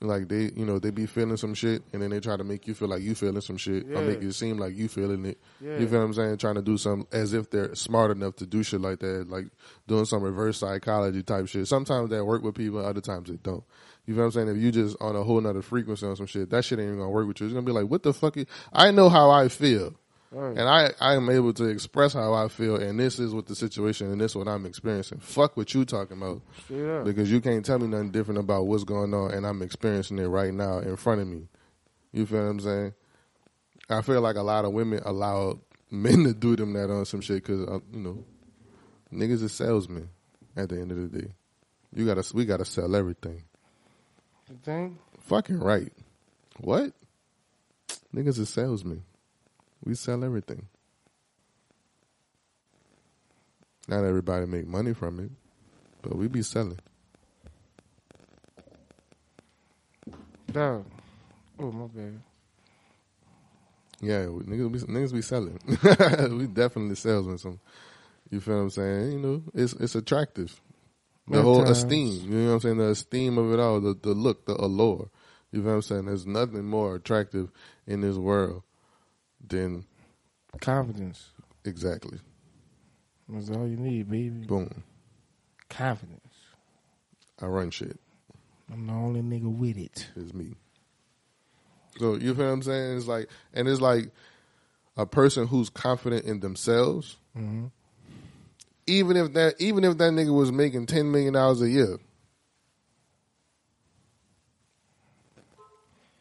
Like they, you know, they be feeling some shit, and then they try to make you feel like you feeling some shit, or make it seem like you feeling it. Yeah. You feel what I'm saying? Trying to do something as if they're smart enough to do shit like that, like doing some reverse psychology type shit. Sometimes that work with people, other times it don't. You feel what I'm saying? If you just on a whole nother frequency on some shit, that shit ain't even gonna work with you. It's gonna be like, what the fuck? Is, I know how I feel. Right. And I, I am able to express how I feel, and this is what the situation, and this is what I'm experiencing. Fuck what you talking about, up. because you can't tell me nothing different about what's going on, and I'm experiencing it right now in front of me. You feel what I'm saying? I feel like a lot of women allow men to do them that on some shit, because uh, you know, niggas is salesmen. At the end of the day, you gotta, we gotta sell everything. You think? Fucking right. What? Niggas is salesmen. We sell everything. Not everybody make money from it, but we be selling. Dog. Oh my bad. Yeah, we- niggas be, niggas be selling. we definitely salesmen. Some, you feel what I'm saying? You know, it's it's attractive. The At whole times. esteem, you know what I'm saying? The esteem of it all, the the look, the allure. You feel what I'm saying? There's nothing more attractive in this world than Confidence. exactly. That's all you need, baby. Boom. Confidence. I run shit. I'm the only nigga with it. it. is me. So you feel what I'm saying? It's like, and it's like a person who's confident in themselves. Mm-hmm. Even if that, even if that nigga was making ten million dollars a year,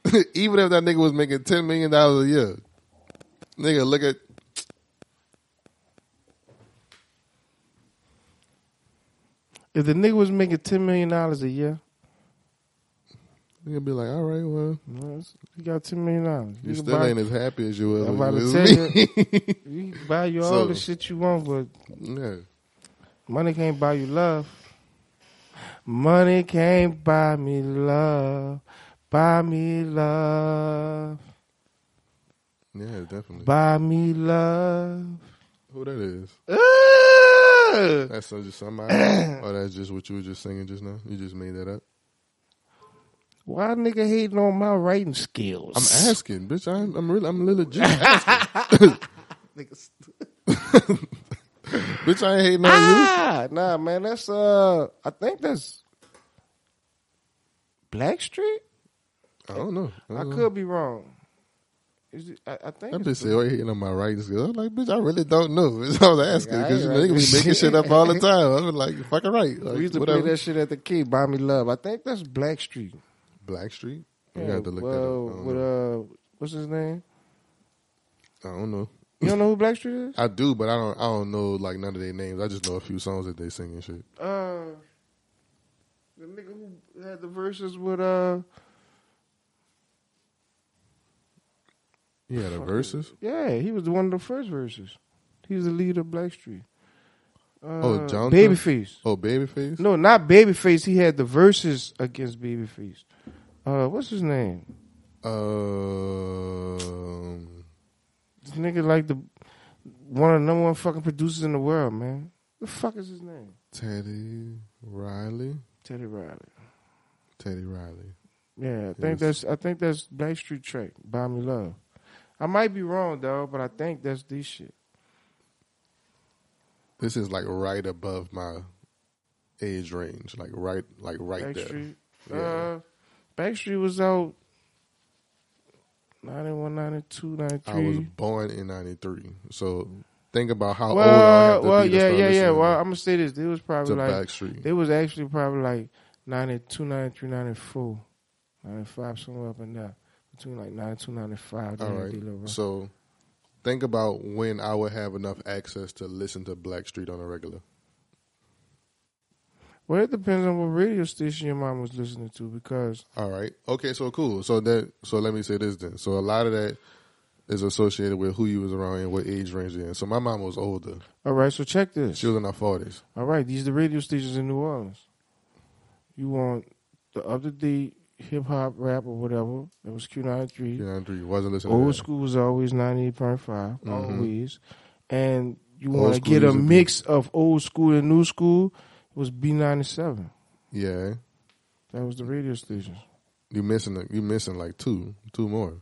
even if that nigga was making ten million dollars a year, nigga, look at If the nigga was making ten million dollars a year, nigga, be like, all right, well, you got ten million dollars. you still ain't as happy as you were. I'm about you to tell you, can buy you all So- the shit you want, but yeah. money can't buy you love. Money can't buy me love. Buy me love. Yeah, definitely. Buy me love. Who that is? Ah! That's just somebody, or that's just what you were just singing just now. You just made that up. Why nigga hating on my writing skills? I'm asking, bitch. I'm, I'm really, I'm legit asking. bitch, I ain't hating on Ah, nah, man. That's uh, I think that's Blackstreet. you. I don't know. I, I don't know. could be wrong. I, I think it's said, "Why you hating on my skills?" I'm like, bitch, I really don't know. That's what I was asking because ain't you nigga be making shit. up all the time. I was like, fucking right. Like, we used to whatever. play that shit at the key. Buy me love. I think that's Blackstreet. Blackstreet. You got to look well, that up. With uh, what's his name? I don't know. You don't know who Blackstreet is? I do, but I don't. I don't know like none of their names. I just know a few songs that they sing and shit. Uh, the nigga who had the verses with uh, He had a verses. yeah, he was one of the first verses. He was the leader of Blackstreet. Uh, Oh, John Babyface. Oh, Babyface. No, not Babyface. He had the verses against Babyface. Uh, what's his name? Um, This nigga like the one of the number one fucking producers in the world, man. What the fuck is his name? Teddy Riley. Teddy Riley. Teddy Riley. Yeah, I think Yes. that's I think that's Blackstreet track. Buy me love. I might be wrong though, but I think that's this shit. This is like right above my age range, like right, like right there. Blackstreet. Yeah. Uh, Blackstreet was out 91, 92, I was born in '93, so think about how old I have to well, be to yeah, yeah, yeah. Well, I'm gonna say this. It was probably like Blackstreet. it was actually probably like 92, 93, 94, 95, somewhere up in there. Between like 92, 95. All then right. they did a little run. So think about when I would have enough access to listen to Blackstreet on a regular. Well, it depends on what radio station your mom was listening to because All right. Okay. So cool. So that. So let me say this then. So a lot of that is associated with who you was around and what age range you're in. So my mom was older. all right. So check this. She was in her forties. All right, these are the radio stations in New Orleans. You want the up to date hip hop rap or whatever. It was Q ninety three. You know, you wasn't listening. to Old school was always ninety eight point five, Mhm. always. And you want to get a used to be- mix of old school and new school. It was B ninety seven. Yeah. That was the radio station. You missing you missing like two two more.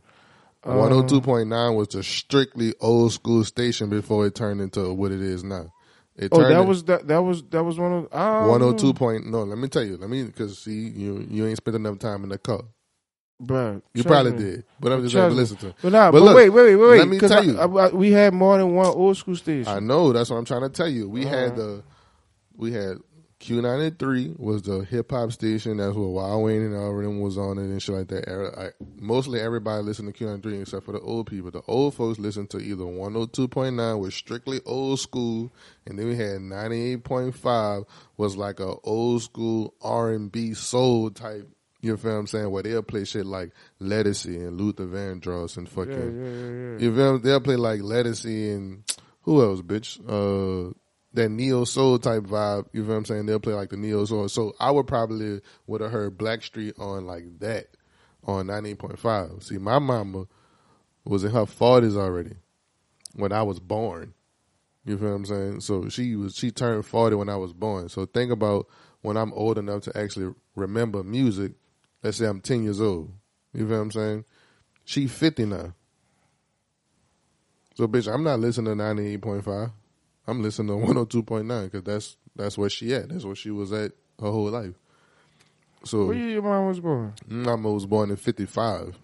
Um, One hundred two point nine was the strictly old school station before it turned into what it is now. It Oh, that in- was that. That was that was one of. Don't One hundred two point no. Let me tell you. Let me because see you you ain't spent enough time in the car. Bro, You probably me. did, but I'm just having to listen to. it. But nah, But but, look, wait, wait, wait, wait. let me tell I- you. I- I- we had more than one old school station. I know that's what I'm trying to tell you. We had Uh-huh. the we had Q93 was the hip hop station. That's what Wild Wayne and all of them was on it and shit like that. Era- I, mostly everybody listened to Q93 except for the old people. The old folks listened to either 102.9 was strictly old school, and then we had 98.5 was like a old school R&B soul type. You feel what I'm saying? Where they'll play shit like Lettucey and Luther Vandross and fucking. yeah, yeah, yeah, yeah. You feel? They'll play like Lettucey and who else, bitch? Uh, that neo soul type vibe. You feel what I'm saying? They'll play like the neo soul. So I would probably would have heard Blackstreet on like that on 98.5. See, my mama was in her 40s already when I was born. You feel what I'm saying? So she was she turned 40 when I was born. So think about when I'm old enough to actually remember music. Let's say I'm 10 years old. You feel what I'm saying? She 50 now. So, bitch, I'm not listening to 98.5. I'm listening to 102.9 because that's that's where she at. That's where she was at her whole life. So, Where your mom was born? my mama was born in 55.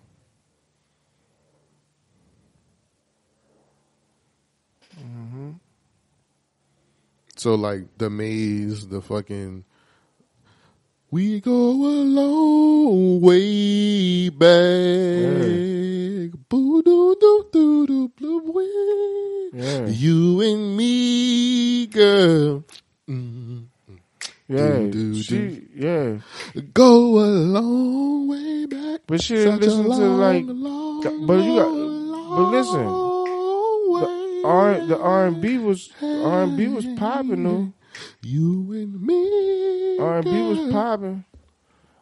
Mm-hmm. So, like, the maze, the fucking. We go a long way back. Boo doo doo doo doo blue wind. Yeah, You and me, girl. Mm. yeah. do, do, she, yeah. Go a long way back. But she didn't listen to long, like long, but you got- long, but listen, way R the R and B was R and B was popping though. You and me. R and B was popping.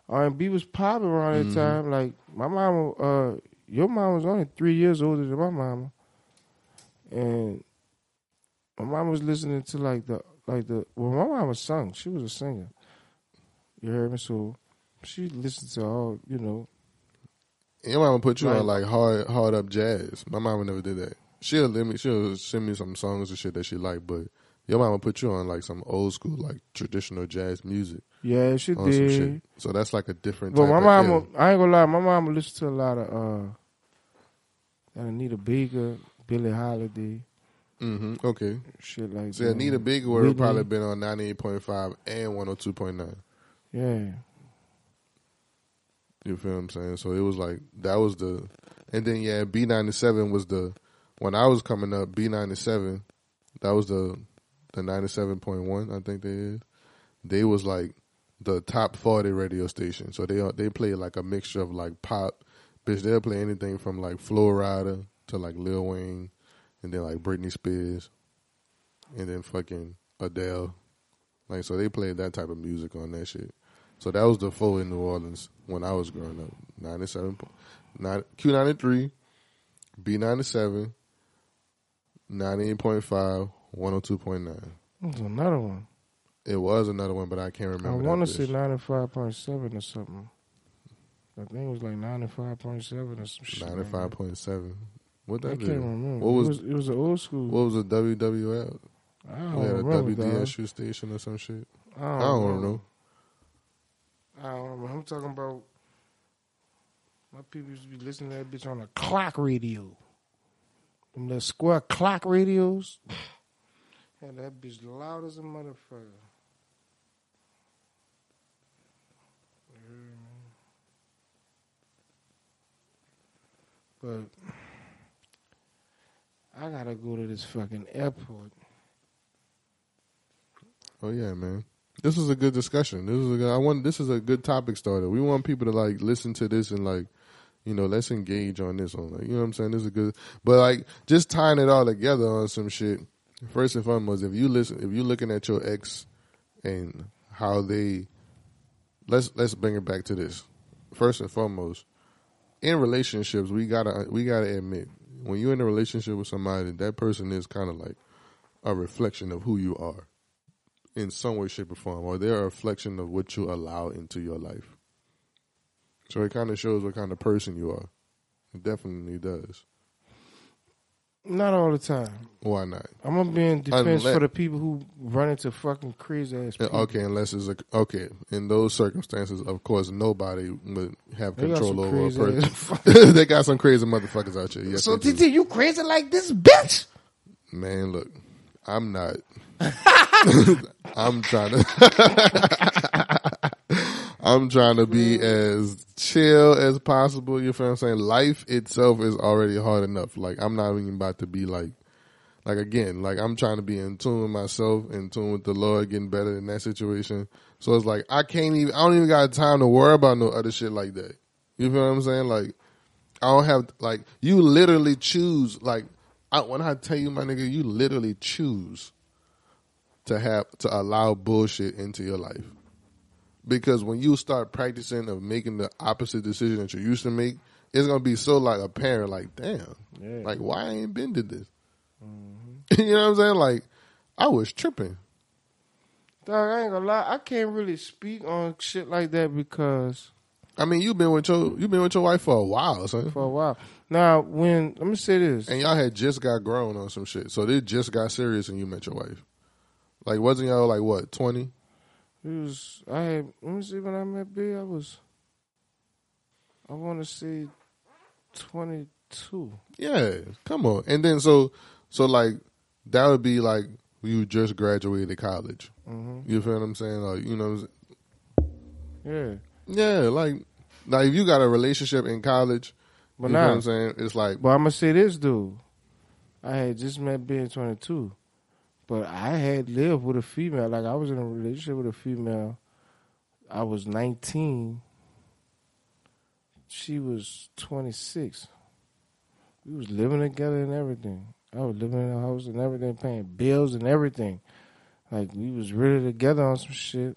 R and B was popping around Mm-hmm. that time. Like my mama, uh, your mom was only three years older than my mama, and my mom was listening to like the like the well, my mama sung. She was a singer. You heard me? So she listened to all you know. Your mama put you Like- on like hard, hard up jazz. My mama never did that. She'll let me. She'll send me some songs and shit that she like, but your mama put you on like some old school, like traditional jazz music Yeah, she on some shit. did. So that's like a different. But my mama, ill. I ain't gonna lie, my mama listened to a lot of uh, Anita Baker, Billie Holiday, Mm hmm Okay. shit like See, that. Anita Big would have probably been on ninety eight point five and one hundred two point nine. Yeah, You feel what I'm saying? So it was like that was the, and then yeah, B ninety seven was the when I was coming up. B ninety seven, that was the the ninety seven point one. I think they is. They was like the top forty radio station. So they they play like a mixture of like pop. Bitch, they'll play anything from like Flo Rida to like Lil Wayne, and then like Britney Spears, and then fucking Adele. Like so, they played that type of music on that shit. So that was the full in New Orleans when I was growing up. 97, nine- Q93, B97, 98.5, 102.9. there's another one. It was another one, but I can't remember. I want to say ninety five point seven or something. I think it was like ninety five point seven or some shit. 95.7. What that I can't remember. What was- it was? It was an old school. What was a WWL? I don't We had a remember. dog. WDSU station or some shit. I don't, know. I don't know. I don't remember. I'm talking about my people used to be listening to that bitch on a clock radio. Them little square clock radios. Had that bitch loud as a motherfucker. But I gotta go to this fucking airport. Oh yeah, man. This is a good discussion. This is a good, I want this is a good topic starter. We want people to like listen to this and like, you know, let's engage on this on like, you know what I'm saying? This is a good but like just tying it all together on some shit. First and foremost, if you listen if you're looking at your ex and how they let's let's bring it back to this. First and foremost, in relationships, we gotta we gotta admit when you're in a relationship with somebody, that person is kind of like a reflection of who you are in some way, shape, or form, or they're a reflection of what you allow into your life. So it kind of shows what kind of person you are. It definitely does. Not all the time. Why not? I'm gonna be in defense Unless- for the people who run into fucking crazy ass people. Okay, unless it's a okay. In those circumstances, of course, nobody would have They control over a person. they got some crazy motherfuckers out here. Yes, So they do. TT, you crazy like this bitch? man, look, I'm not. I'm trying to. I'm trying to be as chill as possible. You feel what I'm saying? Life itself is already hard enough. Like I'm not even about to be like, like again, like I'm trying to be in tune with myself, in tune with the Lord, getting better in that situation. So it's like I can't even. I don't even got time to worry about no other shit like that. You feel what I'm saying? Like I don't have like you literally choose. Like I, when I tell you, my nigga, you literally choose to have to allow bullshit into your life. Because when you start practicing of making the opposite decision that you used to make, it's gonna be so like apparent. Like, damn, Yeah. like why I ain't been to this? Mm-hmm. you know what I'm saying? Like, I was tripping. Dog, I ain't gonna lie. I can't really speak on shit like that because I mean, you've been with your you've been with your wife for a while, son. for a while. Now, when let me say this, And y'all had just got grown on some shit. So they just got serious and you met your wife. Like wasn't y'all like what, twenty? It was I had. Let me see when I met B. I was. I want to say twenty two. Yeah. Come on. And then so so like that would be like you just graduated college. Mm-hmm. You feel what I'm saying? Like, you know what I'm saying? Yeah, Yeah, like like if you got a relationship in college, but you know what now, I'm saying? It's like but I'm gonna say this, dude. I had just met B in twenty two, but I had lived with a female. Like I was in a relationship with a female. I was nineteen. She was twenty six. We was living together and everything. I was living in a house and everything, paying bills and everything. Like we was really together on some shit.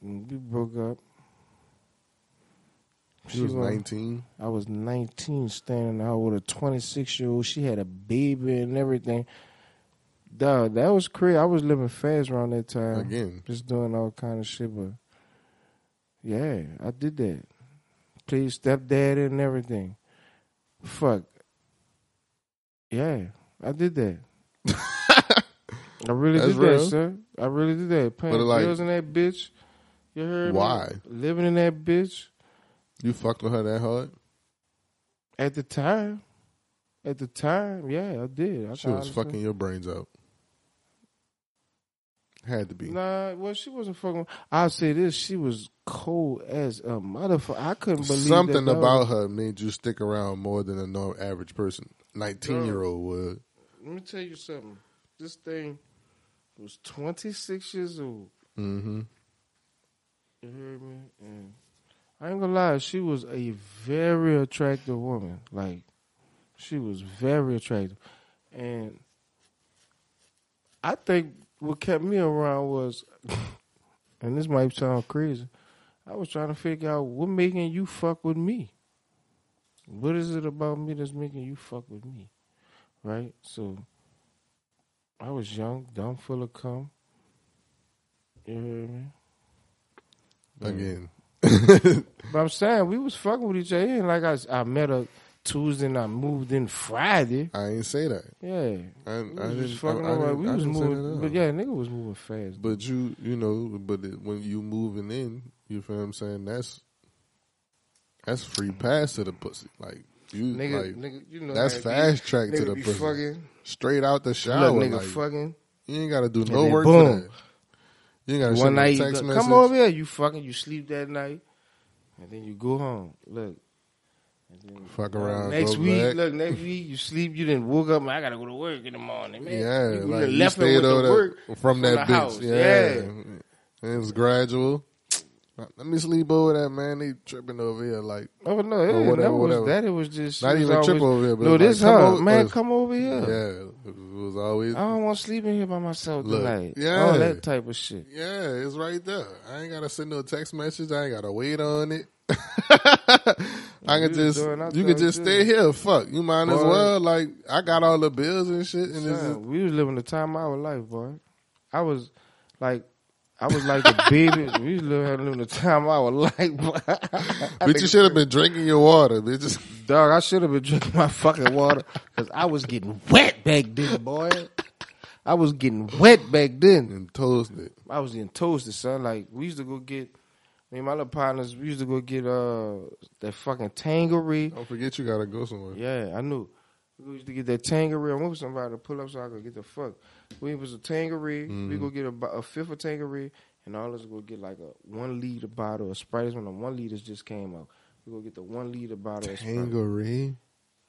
And we broke up. she was nineteen. I was 19 standing out with a 26 year old. She had a baby and everything. Dog, that was crazy. I was living fast around that time. Again. Just doing all kind of shit. But yeah, I did that. Played stepdad and everything. Fuck. Yeah, I did that. I really That's did real. that, sir. I really did that. Paying like- bills in that bitch. You heard me? Why? Living in that bitch. You fucked with her that hard? At the time, at the time, yeah, I did. I She was fucking your brains out. Had to be. Nah, well, she wasn't fucking. I'll say this: she was cold as a motherfucker. I couldn't believe Something that about her made you stick around more than a normal average person. Nineteen year old would. Let me tell you something. This thing was twenty six years old. Mm-hmm. You heard me? And I ain't gonna lie, she was a very attractive woman. Like, she was very attractive. And I think what kept me around was, and this might sound crazy, I was trying to figure out what making you fuck with me. What is it about me that's making you fuck with me? Right? So, I was young, dumb, full of cum. You heard me? But- Again. but I'm saying we was fucking with each other. Ain't like I, I met her Tuesday and I moved in Friday. I ain't say that. Yeah. I, I was didn't. fucking I, I didn't, we I was didn't say that moving, but yeah, nigga was moving fast. But you, you know, but it, when you moving in, you feel what I'm saying? That's that's free pass to the pussy. Like you, nigga, like nigga, you know that's fast track be. to the be pussy. fucking. Straight out the shower. Look, nigga, like, fucking. you ain't got to do no work boom. for that. You ain't got to One night, you message. come over here. You fucking. You sleep that night, and then you go home. Look. Fuck around, Next week, back. look. Next week, you sleep. You didn't woke up. Man, I gotta go to work in the morning. Man, Yeah, you, like you left stayed with the over there work from that the bitch. house. Yeah. Yeah. It was gradual. Let me sleep over that man. They tripping over here. Like, Oh no, it whatever, never whatever. was that. It was just not was even always, trip over here, but No, like, this come over- man. uh, come over here. yeah. It was always, I don't want to sleep in here by myself Look, tonight. yeah. all that type of shit. yeah, it's right there. I ain't got to send no text message. I ain't got to wait on it. I can just, you can just stay here. Fuck, you might as well. Like, I got all the bills and shit. And it's just, we was living the time of our life, boy. I was like, I was like the baby. We was living, live having the time I was like, Bitch, you should have been drinking your water, bitch. dog. I should have been drinking my fucking water because I was getting wet back then, boy. I was getting wet back then. And toasted. I was getting toasted, son. Like we used to go get. Me and my little partners, we used to go get uh that fucking Tanqueray. Don't forget you gotta go somewhere. Yeah, I knew. We used to get that Tanqueray. I went with somebody to pull up so I could get the fuck. We was a Tanqueray. We go get a, a fifth of Tanqueray, and all of us go get like a one liter bottle of Sprite. When the one liters just came out, we go get the one liter bottle of Sprite.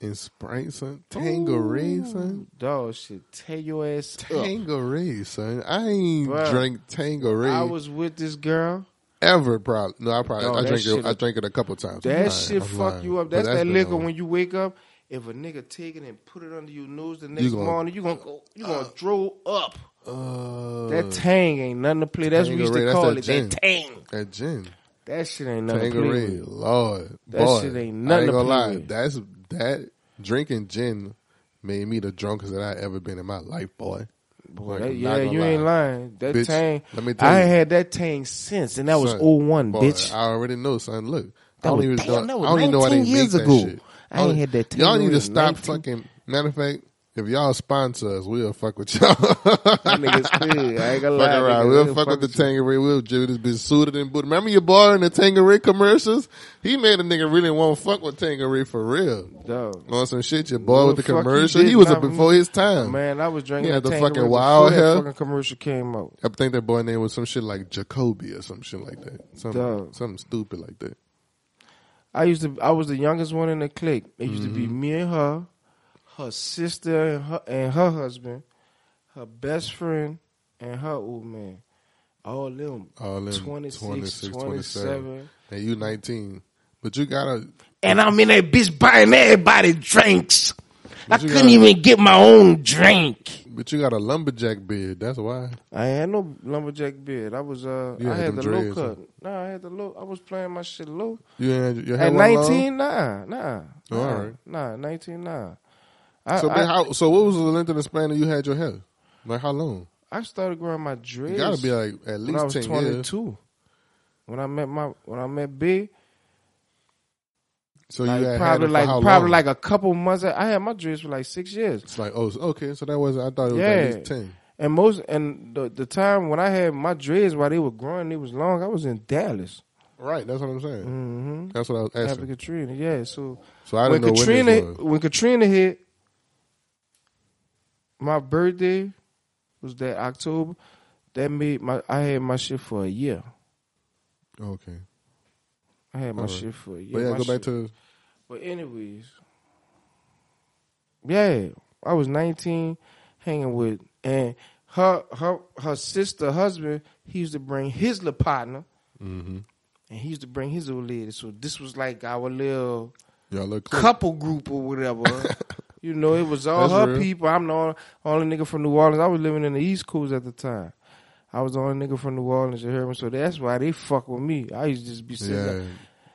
And Sprite, son. Tanqueray, son. Dog, shit, tear your ass up. Tanqueray, son. I ain't Bruh. drank Tanqueray I was with this girl. Ever. Probably no. I probably No, I drink it. I drank it a couple times. That lying, shit I'm fuck lying. you up. But That's that been liquor on- when you wake up. If a nigga take it and put it under your nose the next gonna- morning, you gonna go, you gonna throw up. Uh, That tang ain't nothing to play. That's what we used to that's call that it. gin. That tang. that gin. That shit ain't nothing to play Tanqueray, with. Lord, That boy, shit ain't I nothing ain't to gonna play lie. with. That's that drinking gin made me the drunkest that I ever been in my life, boy. Boy, that, yeah, you ain't lying. That Bitch, tang. let me tell I you. ain't had that tang since, and that was Son, 01, boy, bitch. I already know, son. Look, I That don't was- even damn, know. that I was don't even know 19 make years ago. shit. I ain't had that Y'all need to stop 19 fucking. Matter of fact, if y'all sponsor us, we'll fuck with y'all. Nigga's. I ain't gonna lie. Fuck around. We'll We'll fuck with the. Tanqueray. We'll do this bitch suited and booted. Remember your boy in the Tanqueray commercials? He made a nigga really want to fuck with Tanqueray for real. Dog. On some shit, your boy Well, with the commercial. He was up before his time. Man, I was drinking He had the fucking wild hair. fucking commercial came out. I think that boy name was some shit like Jacoby or some shit like that. Something, Dog. something stupid like that. I used to. I was the youngest one in the clique. It used to be Mm-hmm. me and her, her sister and her and her husband, her best friend and her old man. All them. All them 26, 26, 27. And you 19. But you gotta, And I'm in that bitch buying everybody drinks. I couldn't gotta- even get my own drink. but you got a lumberjack beard. That's why. I ain't had no lumberjack beard. I was uh You I had had the them low dreads, cut. Nah, I had the low I was playing my shit low. You had your hair At wasn't long? nineteen, nah, nah. Oh, nah, all right. Nah, nineteen, nah. I, So, I, how, so what was the length of the span that you had your hair? Like how long? I started growing my dreads. You gotta be like at when I was least ten years. 22. When I met my when I met B, So like you had probably had it like probably long? like a couple months. I had my dreads for like six years. It's like oh okay, so that was I thought it was Yeah. at least ten. And most and the the time when I had my dreads while they were growing, they was long. I was in Dallas. Right, that's what I'm saying. Mm-hmm. That's what I was After asking. Katrina, yeah. So So I when didn't know Katrina when when Katrina hit, my birthday was that October. That made my I had my shit for a year. Okay, I had my Alright. shit for a year. but yeah, My go back to But anyways, yeah, I was 19, hanging with, and her her her sister husband. He used to bring his little partner, mm-hmm. and he used to bring his old lady. So this was like our little y'all look couple group or whatever. you know, it was all That's her real. people. I'm the only, only nigga from New Orleans. I was living in the East Coast at the time. I was the only nigga from New Orleans, you heard me? So that's why they fuck with me. I used to just be sitting. Yeah,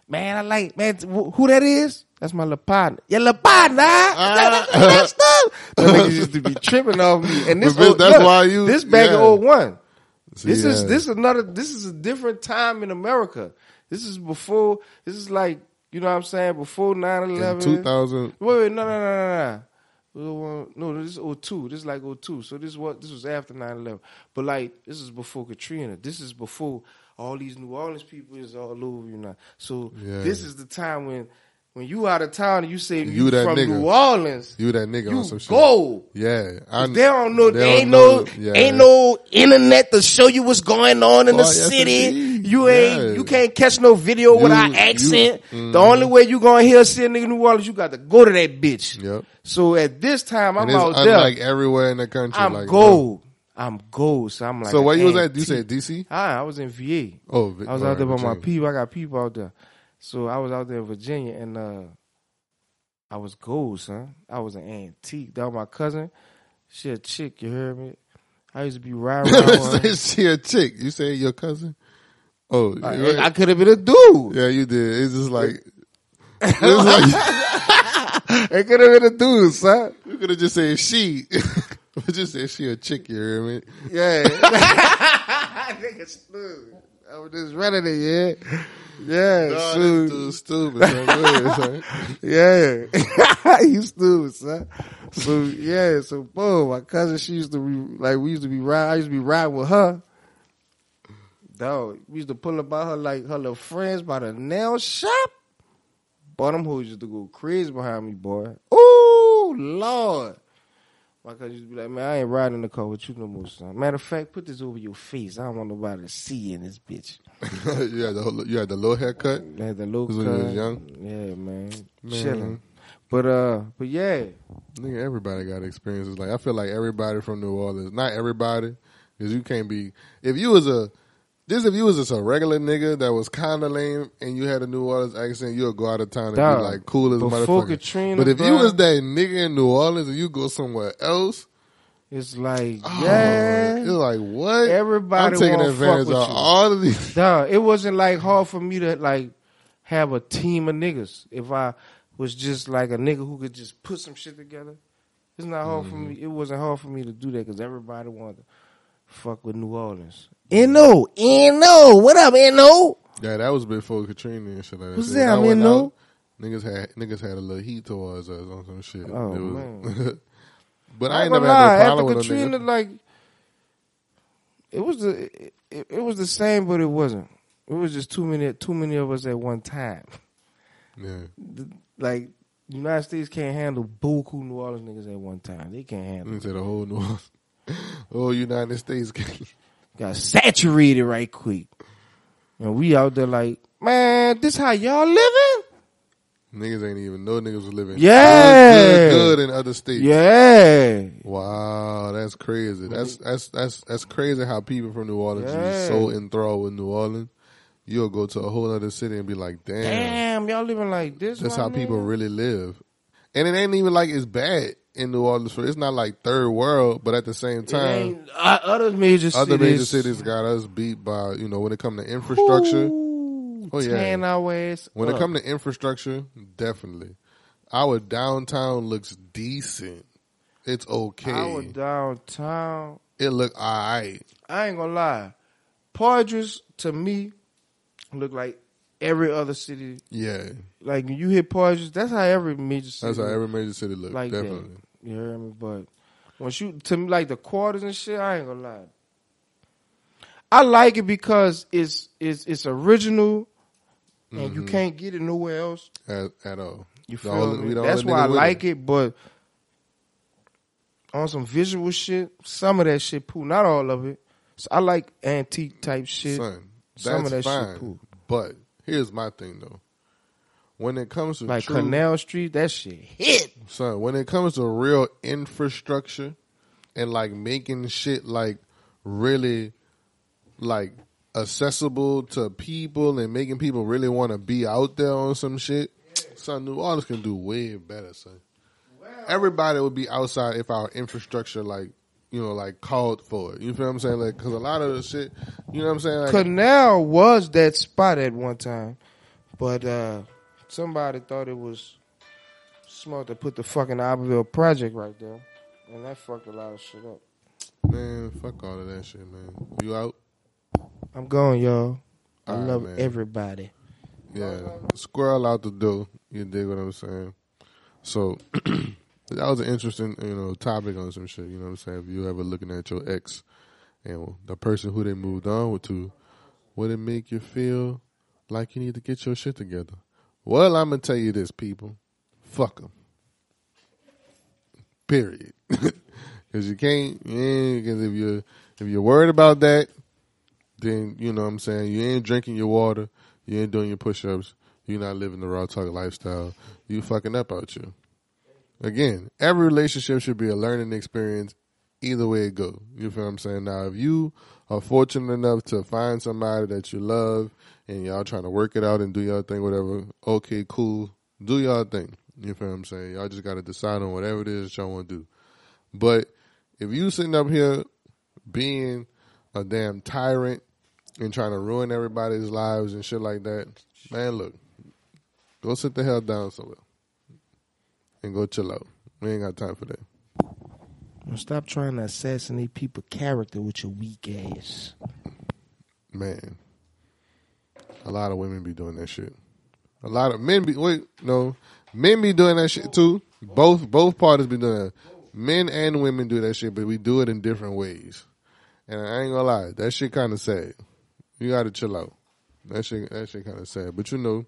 Man, I like man. Who that is? That's my little partner. Your little partner. Ah. That, that, that niggas used to be tripping off me. And this, bitch, old- that's look, why you- This back yeah. in 01. See, This is this is another. This is a different time in America. This is before. This is like you know what I'm saying before 9/11. 2000. Wait, wait, no, no, no, no, no. No, this is 02. This is like 02. So this is what this was after 9-11. But like this is before Katrina. This is before all these New Orleans people is all over you now. So Yeah. this is the time when when you out of town and you say you, You that from nigga. New Orleans, You that nigga you on some shit. go. Yeah, I, They don't know. they They ain't know- no. yeah. Ain't no internet to show you what's going on in Oh, the yes, city. You ain't. Yeah. You can't catch no video with You- our you- accent. mhm. The only way you gonna hear see a nigga in New Orleans, you got to go to that bitch. Yep. So at this time, I'm out there. everywhere in the country. I'm like, gold. I'm gold. So I'm like. So where you was at? You said DC? Ah, I was in VA. Oh, I was out there with my people. I got people out there. So I was out there in Virginia and uh I was gold, son. I was an antique. That was my cousin. She a chick, you heard me? I used to be riding around. she a chick. You say your cousin? Oh, I, I could have been a dude. yeah, you did. It's just like it's like It could have been a dude, son. you could have just said she, just said she a chick. You hear me? Yeah. nigga stupid. I was just running it, yeah. Yeah, No, so- this dude's stupid. yeah. you stupid, son. So yeah, so boom, my cousin, she used to be like we used to be riding. I used to be riding with her. Dog, we used to pull up by her like her little friends by the nail shop. Boy, them hoes used to go crazy behind me, boy. Ooh, Lord. My cousin used to be like, man, I ain't riding the car with you no more, son. Matter of fact, put this over your face. I don't want nobody to see you in this bitch. you had the whole- you had the low haircut. I had the little This when you was cut. young? Yeah, man. Man. Chilling. But uh, but yeah, Nigga, everybody got experiences. Like I feel like everybody from New Orleans, not everybody, because you can't be. If you was a, just if you was just a regular nigga that was kind of lame and you had a New Orleans accent, you'll go out of town and Dog, be like cool as a motherfucker. Katrina, but if you was that nigga in New Orleans and you go somewhere else, it's like oh, yeah, it's like what? Everybody I'm taking advantage with of you. all of these. Dog, it wasn't like hard for me to like have a team of niggas. If I was just like a nigga who could just put some shit together, it's not hard for Mm-hmm. me. It wasn't hard for me to do that because everybody wanted to fuck with New Orleans. No, no, what up, no? Yeah, that was before Katrina and shit like that. What's that? I mean, no? Niggas had niggas had a little heat towards us on some shit. Oh, It was- man. but I I ain't never had lie. no problem After with Katrina, like it was the it, it was the same, but it wasn't. It was just too many too many of us at one time. Yeah. The- Like United States can't handle buku New Orleans niggas at one time. They can't handle. It. me the whole New Orleans, whole oh, United States. Got saturated right quick. And we out there like, man, this how y'all living? niggas ain't even know niggas was living. Yeah. good, good, good in other states. Yeah. Wow, that's crazy. That's mm-hmm. that's that's that's crazy how people from New Orleans Yeah. is so enthralled with New Orleans. You'll go to a whole other city and be like, damn, Damn, y'all living like this. that's how people really live. And it ain't even like it's bad in New Orleans. For it's not like third world, but at the same time, uh, other major other cities, major cities got us beat by you know when it come to infrastructure. Ooh, Oh, yeah. tearing our ass When it up. come to infrastructure, definitely, our downtown looks decent. It's okay. our downtown, it look alright. I ain't gonna lie, Poydras to me look like every other city. Yeah, Like when you hit Poydras, that's how every major city. that's how every major city look. like definitely. that. You hear me? But once you to me like the quarters and shit, I ain't gonna lie. I like it because it's it's it's original, and you mm-hmm. can't get it nowhere else. At, at all. You feel only- me? That's why I like it. But on some visual shit, some of that shit poo. Not all of it. So I like antique type shit. Son, Some of that fine. shit cool. But here's my thing though. When it comes to Like true, Canal Street, that shit hit. Son, when it comes to real infrastructure and like making shit like really like accessible to people and making people really want to be out there on some shit, son, New Orleans can do way better, son. Everybody would be outside if our infrastructure like you know like called for it. You feel what I'm saying? Like because a lot of the shit, you know what I'm saying? Like, Canal was that spot at one time, but uh somebody thought it was smart to put the fucking Iberville project right there, and that fucked a lot of shit up. Man, fuck all of that shit, man. You out? I'm going, y'all. I All love everybody. Yeah. Squirrel out the door. You dig what I'm saying? So that was an interesting, you know, topic on some shit. You know what I'm saying? If you ever looking at your ex and the person who they moved on with to, would it make you feel like you need to get your shit together? Well, I'm gonna tell you this, people. Fuck them. Period. Because you can't. Because if you're if you're worried about that, then you know what I'm saying you ain't drinking your water, you ain't doing your push-ups, you're not living the raw talk lifestyle. You fucking up out you. Again, every relationship should be a learning experience. Either way it go, you feel what I'm saying. Now, if you are fortunate enough to find somebody that you love and y'all trying to work it out and do your thing, whatever, okay, cool, do your thing. You feel what I'm saying. Y'all just got to decide on whatever it is that y'all want to do. But if you sitting up here being a damn tyrant and trying to ruin everybody's lives and shit like that, man, look, go sit the hell down somewhere and go chill out. We ain't got time for that. Stop trying to assassinate people's character with your weak ass. man, a lot of women be doing that shit. A lot of men be wait no men be doing that shit too. Both both parties be doing that. Men and women do that shit, but we do it in different ways. And I ain't gonna lie, that shit kind of sad. You gotta chill out. That shit that shit kind of sad. But you know,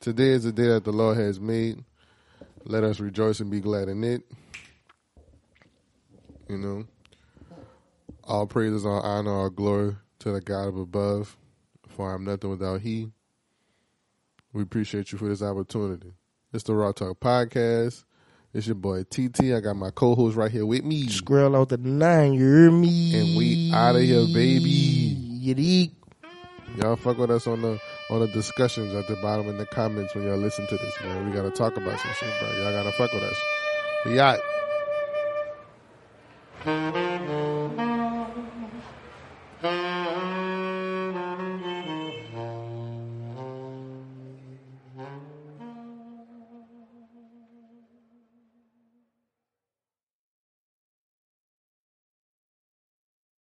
today is the day that the Lord has made. Let us rejoice and be glad in it. You know, all praises, all honor, all glory to the God of above. For I'm nothing without He. We appreciate you for this opportunity. It's the Raw Talk Podcast. It's your boy TT. I got my co-host right here with me. Scroll out the nine, you hear me? And we out of here, baby. Yeeek. Y'all fuck with us on the on the discussions at the bottom in the comments when y'all listen to this, man. We gotta talk about some shit, bro. Y'all gotta fuck with us. We out.